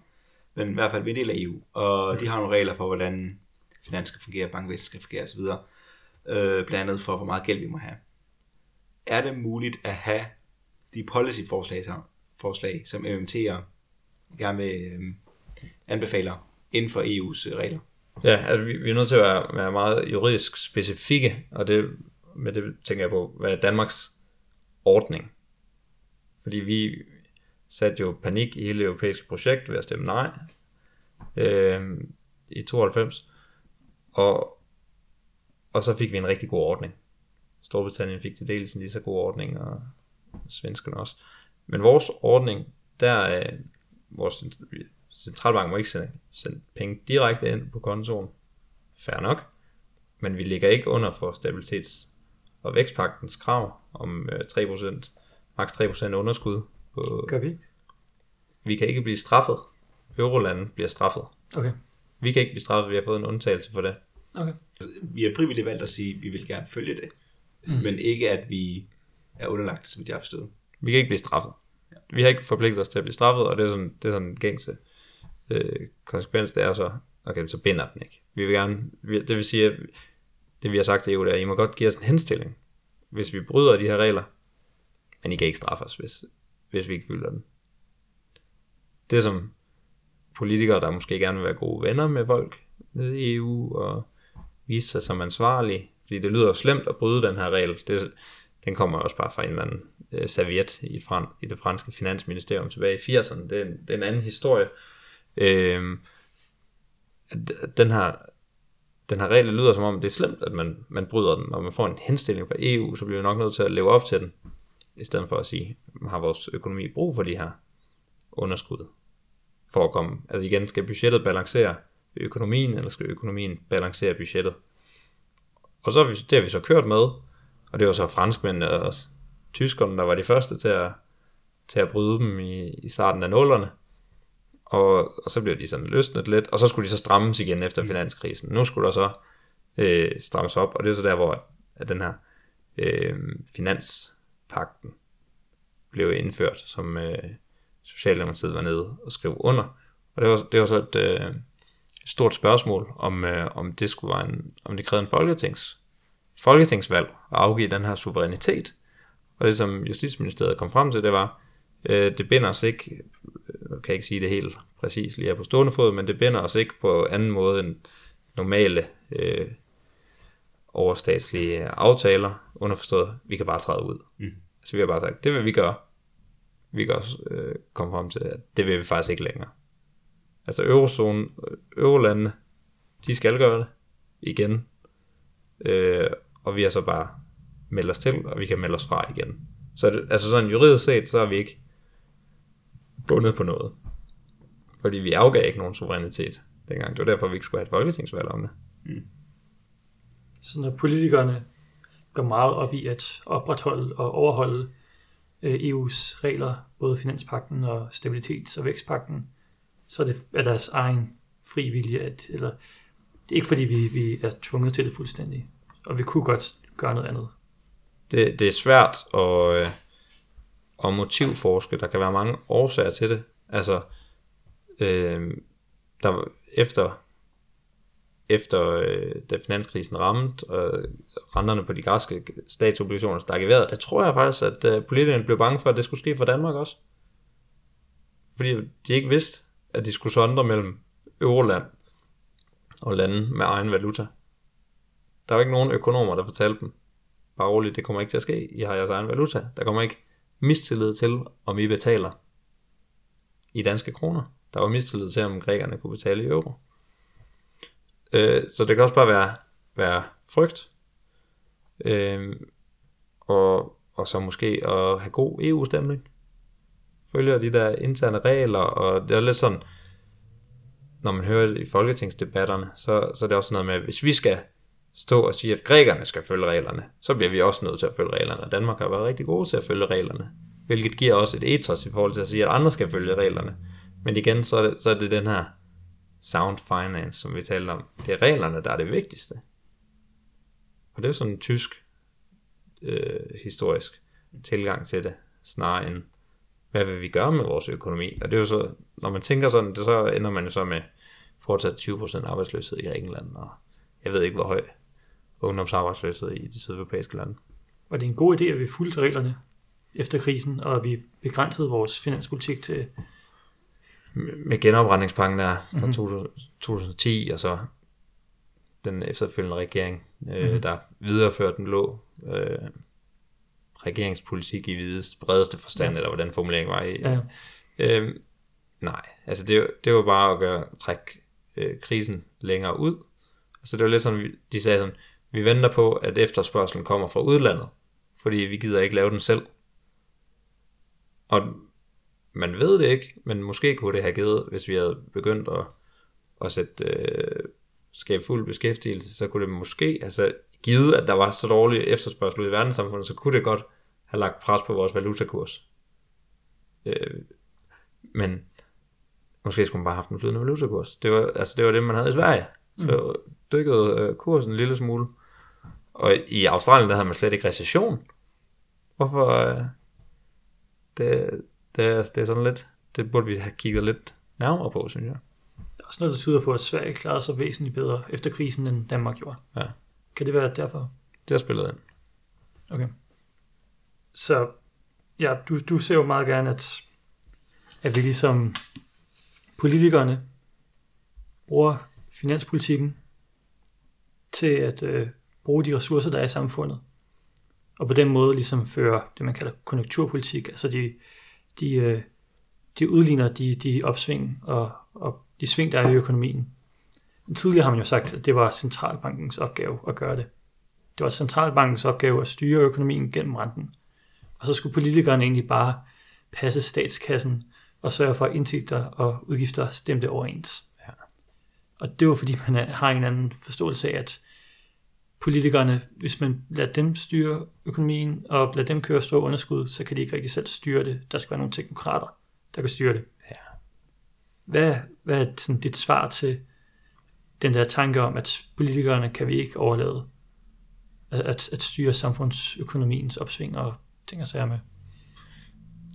Speaker 1: Men i hvert fald, vi er en del af EU, og de har nogle regler for, hvordan finans skal fungere, bankvæsen skal fungere osv. Øh, blandt andet for, hvor meget gæld vi må have. Er det muligt at have de policy-forslag, forslag, som MMT'er gerne vil øh, anbefaler inden for EU's øh, regler?
Speaker 3: Ja, altså vi, vi er nødt til at være, være meget juridisk specifikke, og det, med det tænker jeg på, hvad er Danmarks ordning? Fordi vi satte jo panik i hele det europæiske projekt ved at stemme nej øh, i 92, og, og så fik vi en rigtig god ordning. Storbritannien fik til dels en lige så god ordning, og svenskerne også. Men vores ordning, der er vores centralbank må ikke sende, sende penge direkte ind på kontoen. Fair nok. Men vi ligger ikke under for stabilitets- og vækstpagtens krav om øh, 3%, maks 3% underskud. På,
Speaker 2: Gør vi ikke?
Speaker 3: vi kan ikke blive straffet. Eurolanden bliver straffet.
Speaker 2: Okay.
Speaker 3: Vi kan ikke blive straffet, vi har fået en undtagelse for det.
Speaker 2: Okay.
Speaker 1: Vi har frivilligt valgt at sige, at vi vil gerne følge det, mm. men ikke at vi er underlagt, som jeg har forstået.
Speaker 3: Vi kan ikke blive straffet. Vi har ikke forpligtet os til at blive straffet, og det er sådan, det er sådan en gængse øh, konsekvens, det er så, okay, så binder den ikke. Vi vil gerne, vi, det vil sige, at det vi har sagt til EU, det er, at I må godt give os en henstilling, hvis vi bryder de her regler, men I kan ikke straffe os, hvis, hvis vi ikke følger den. Det som politikere, der måske gerne vil være gode venner med folk nede i EU, og vise sig som ansvarlige, fordi det lyder jo slemt at bryde den her regel. Det, den kommer også bare fra en eller anden øh, serviet i, fran, i det franske finansministerium tilbage i 80'erne. Det er, en, det er en anden historie. Øh, den her, den her regel lyder som om, det er slemt, at man, man bryder den. Når man får en henstilling fra EU, så bliver vi nok nødt til at leve op til den, i stedet for at sige, har vores økonomi brug for de her underskud? For at komme, altså igen, skal budgettet balancere økonomien, eller skal økonomien balancere budgettet? Og så har vi, det har vi så kørt med, og det var så franskmændene og tyskerne, der var de første til at, til at bryde dem i, i starten af nullerne. Og, og så blev de sådan løsnet lidt, og så skulle de så strammes igen efter finanskrisen. Nu skulle der så øh, strammes op, og det er så der, hvor at den her øh, finanspakten blev indført, som øh, Socialdemokratiet var nede og skrev under. Og det var, det var så et øh, stort spørgsmål, om, øh, om det skulle være en, om det krævede en folketings, folketingsvalg at afgive den her suverænitet. Og det som Justitsministeriet kom frem til, det var, øh, det binder os ikke, jeg kan ikke sige det helt præcis lige her på stående fod, men det binder os ikke på anden måde end normale øh, overstatslige aftaler, underforstået, vi kan bare træde ud. Mm. Så vi har bare sagt, det vil vi gøre. Vi kan også øh, komme frem til, at det vil vi faktisk ikke længere. Altså eurozone, eurolandene, de skal gøre det igen. Øh, og vi har så bare meldt os til, og vi kan melde os fra igen. Så det, altså sådan juridisk set, så er vi ikke bundet på noget. Fordi vi afgav ikke nogen suverænitet dengang. Det var derfor, vi ikke skulle have et folketingsvalg om det. Mm.
Speaker 2: Så når politikerne går meget op i at opretholde og overholde øh, EU's regler, både finanspakten og stabilitets- og vækstpakten, så er det af deres egen fri vilje, at, eller det er ikke fordi, vi, vi er tvunget til det fuldstændig. Og vi kunne godt gøre noget andet.
Speaker 3: Det, det er svært at, øh, at motivforske. Der kan være mange årsager til det. Altså, øh, der efter efter øh, da finanskrisen ramte, og renterne på de græske statsobligationer stak i vejret, der tror jeg faktisk, at øh, politikerne blev bange for, at det skulle ske for Danmark også. Fordi de ikke vidste, at de skulle sondre mellem euroland og lande med egen valuta. Der var ikke nogen økonomer, der fortalte dem, bare roligt, det kommer ikke til at ske, I har jeres egen valuta. Der kommer ikke mistillid til, om I betaler i danske kroner. Der var mistillid til, om grækerne kunne betale i euro. Øh, så det kan også bare være, være frygt. Øh, og, og så måske at have god EU-stemning. Følger de der interne regler, og det er lidt sådan, når man hører det i folketingsdebatterne, så, så er det også noget med, at hvis vi skal stå og sige, at grækerne skal følge reglerne, så bliver vi også nødt til at følge reglerne. Og Danmark har været rigtig gode til at følge reglerne, hvilket giver også et ethos i forhold til at sige, at andre skal følge reglerne. Men igen, så er det, så er det den her sound finance, som vi talte om. Det er reglerne, der er det vigtigste. Og det er sådan en tysk øh, historisk tilgang til det, snarere end, hvad vil vi gøre med vores økonomi? Og det er jo så, når man tænker sådan, det så ender man jo så med fortsat 20% arbejdsløshed i England, og jeg ved ikke, hvor høj ungdomsarbejdsløshed i de sydeuropæiske lande.
Speaker 2: Og det er en god idé, at vi fulgte reglerne efter krisen, og at vi begrænsede vores finanspolitik til
Speaker 3: med genopretningspakken der fra mm-hmm. 2010, og så den efterfølgende regering, øh, mm-hmm. der videreførte den lå øh, regeringspolitik i videst, bredeste forstand, ja. eller hvordan formuleringen var i. Ja. Øh, nej, altså det, det var bare at gøre, trække øh, krisen længere ud. Altså det var lidt sådan, de sagde sådan, vi venter på, at efterspørgselen kommer fra udlandet, fordi vi gider ikke lave den selv. Og man ved det ikke, men måske kunne det have givet, hvis vi havde begyndt at, at sætte, øh, skabe fuld beskæftigelse, så kunne det måske, altså givet, at der var så dårlig efterspørgsel i verdenssamfundet, så kunne det godt have lagt pres på vores valutakurs. Øh, men måske skulle man bare have haft en flydende valutakurs. Det var, altså, det var det, man havde i Sverige. Så mm. dykkede øh, kursen en lille smule. Og i Australien, der havde man slet ikke recession. Hvorfor? Øh, det, det er, det er sådan lidt, det burde vi have kigget lidt nærmere på, synes jeg.
Speaker 2: Der er også noget, der tyder på, at Sverige klarede sig væsentligt bedre efter krisen, end Danmark gjorde.
Speaker 3: Ja.
Speaker 2: Kan det være derfor?
Speaker 3: Det har spillet ind.
Speaker 2: Okay. Så ja, du, du ser jo meget gerne, at, at vi ligesom politikerne bruger finanspolitikken til at øh, bruge de ressourcer, der er i samfundet. Og på den måde ligesom føre det, man kalder konjunkturpolitik, altså de de, øh, de udligner de, de opsving og, og de sving, der er i økonomien. Men tidligere har man jo sagt, at det var centralbankens opgave at gøre det. Det var centralbankens opgave at styre økonomien gennem renten. Og så skulle politikerne egentlig bare passe statskassen og sørge for, at indtægter og udgifter stemte overens.
Speaker 3: Ja.
Speaker 2: Og det var fordi, man har en anden forståelse af, at politikerne, hvis man lader dem styre økonomien og lader dem køre store underskud, så kan de ikke rigtig selv styre det. Der skal være nogle teknokrater, der kan styre det.
Speaker 3: Ja.
Speaker 2: Hvad, hvad er sådan dit svar til den der tanke om, at politikerne kan vi ikke overlade at, at, styre samfundsøkonomiens opsving og ting og sager med?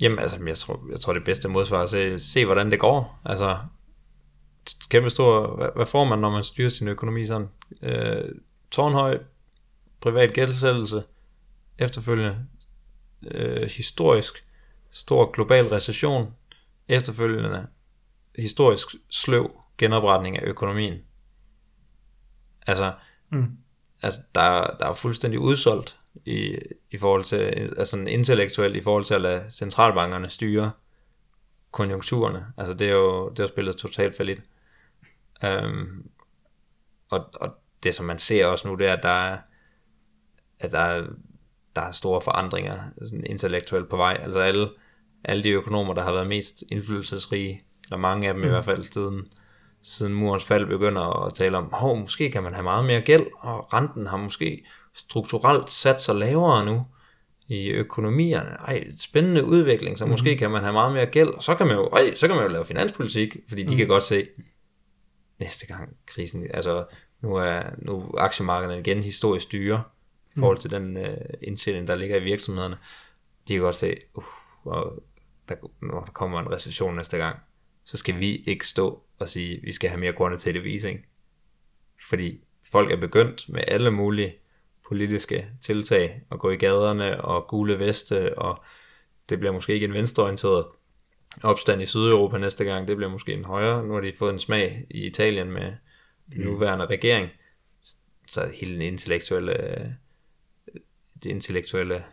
Speaker 3: Jamen, altså, jeg tror, jeg tror det bedste modsvar er at se, se, hvordan det går. Altså, kæmpe stor, hvad, hvad får man, når man styrer sin økonomi sådan? Øh, tårnhøj privat gældsættelse, efterfølgende øh, historisk stor global recession, efterfølgende historisk sløv genopretning af økonomien. Altså,
Speaker 2: Mm.
Speaker 3: altså der, er- der er fuldstændig udsolgt i, i forhold til, altså intellektuelt i forhold til at lade centralbankerne styre konjunkturerne. Altså det er jo, det er jo spillet totalt fallit. Um, og, og det som man ser også nu, det er, at der er, at der er, der er store forandringer sådan intellektuelt på vej. Altså alle, alle de økonomer, der har været mest indflydelsesrige, eller mange af dem mm. i hvert fald siden, siden murens fald begynder at tale om, hov, måske kan man have meget mere gæld, og renten har måske strukturelt sat sig lavere nu i økonomierne. Ej, spændende udvikling, så mm. måske kan man have meget mere gæld, og så kan man jo, ej, så kan man jo lave finanspolitik, fordi de kan godt se, næste gang krisen, altså nu er, nu er aktiemarkederne igen historisk dyre, i forhold til den uh, indtjening, der ligger i virksomhederne. De kan godt se, uh, og der, når der kommer en recession næste gang, så skal vi ikke stå og sige, at vi skal have mere quantitative easing. Fordi folk er begyndt med alle mulige politiske tiltag at gå i gaderne og gule veste, og det bliver måske ikke en venstreorienteret opstand i Sydeuropa næste gang, det bliver måske en højre. Nu har de fået en smag i Italien med den nuværende regering, så hele den intellektuelle, øh, det intellektuelle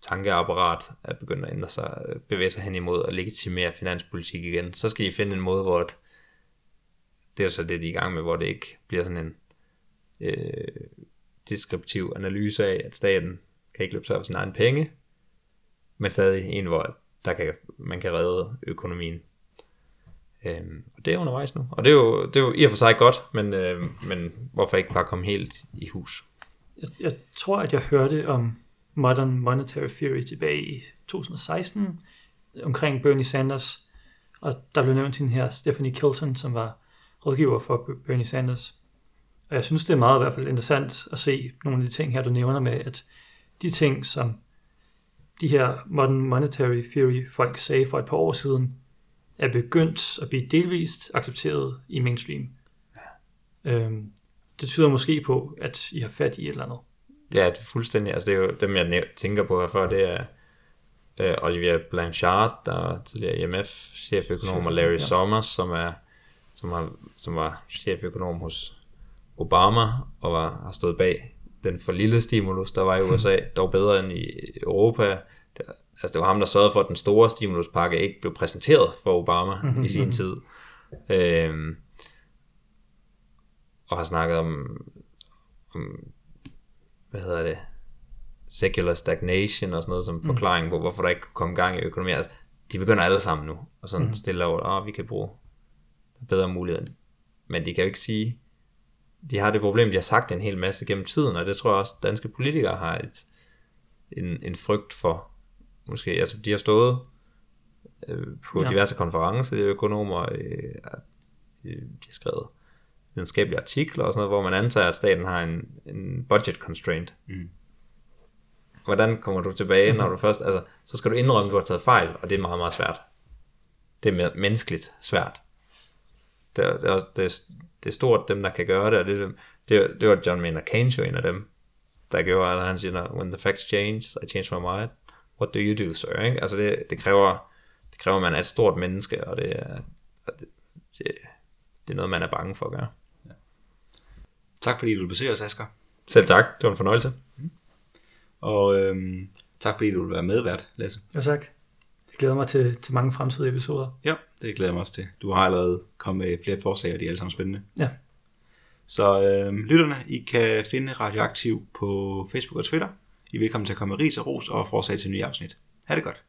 Speaker 3: tankeapparat er begyndt at ændre sig, bevæge sig hen imod at legitimere finanspolitik igen. Så skal de finde en måde, hvor det, det er så det, de er i gang med, hvor det ikke bliver sådan en øh, deskriptiv analyse af, at staten kan ikke løbe sig af sin egen penge, men stadig en, hvor der kan, man kan redde økonomien. Øhm, og det er undervejs nu. Og det er jo, det er jo i og for sig godt, men, øh, men hvorfor ikke bare komme helt i hus?
Speaker 2: Jeg, jeg tror, at jeg hørte om Modern Monetary Theory tilbage i 2016 omkring Bernie Sanders, og der blev nævnt hende her Stephanie Kilton, som var rådgiver for Bernie Sanders. Og jeg synes, det er meget i hvert fald interessant at se nogle af de ting her, du nævner med, at de ting, som de her Modern Monetary Theory folk sagde for et par år siden, er begyndt at blive delvist accepteret i mainstream. Øhm, det tyder måske på, at I har fat i et eller andet.
Speaker 3: Ja, det er fuldstændig. Altså det er jo dem, jeg tænker på herfør, det er øh, Olivier Blanchard, der er tidligere IMF-cheføkonom, og Larry
Speaker 2: ja.
Speaker 3: Summers, som, er, som, har, som var cheføkonom hos Obama, og var, har stået bag den for lille stimulus, der var i USA, dog bedre end i Europa. Det, altså det var ham, der sørgede for, at den store stimuluspakke ikke blev præsenteret for Obama i sin tid. Øhm, og har snakket om, om hvad hedder det, secular stagnation og sådan noget som forklaring på, hvorfor der ikke kunne komme gang i økonomien. Altså, de begynder alle sammen nu, og sådan mm. stille over, at vi kan bruge bedre muligheder. Men de kan jo ikke sige, de har det problem, de har sagt en hel masse gennem tiden, og det tror jeg også, danske politikere har et, en, en frygt for. Måske, altså de har stået øh, på
Speaker 2: Ja.
Speaker 3: diverse konferencer, økonomer, øh, øh, de har skrevet videnskabelige artikler og sådan noget, hvor man antager, at staten har en, en budget constraint.
Speaker 1: Mm.
Speaker 3: Hvordan kommer du tilbage, når du først, altså, så skal du indrømme, at du har taget fejl, og det er meget, meget svært. Det er mere menneskeligt svært. Det er, det er, det er, det er stort, dem der kan gøre det, og det, det, det var John Maynard Keynes jo en af dem, der gjorde, at han siger, when the facts change, I change my mind what do you do, sir? Ikke? Altså det, det, kræver, det kræver, man er et stort menneske, og det er, og det, det, det er noget, man er bange for at gøre. Ja.
Speaker 1: Tak fordi du besøger os, Asger.
Speaker 3: Selv tak. Det var en fornøjelse. Mm.
Speaker 1: Og øhm, tak fordi du vil være medvært, Lasse.
Speaker 2: Ja, tak. Jeg glæder mig til, til mange fremtidige episoder.
Speaker 1: Ja, det glæder jeg mig også til. Du har allerede kommet med flere forslag, og de er alle sammen spændende.
Speaker 2: Ja.
Speaker 1: Så øh, lytterne, I kan finde Radioaktiv på Facebook og Twitter. I er velkommen til at komme med ris og ros og forslag til nye afsnit. Ha' det godt.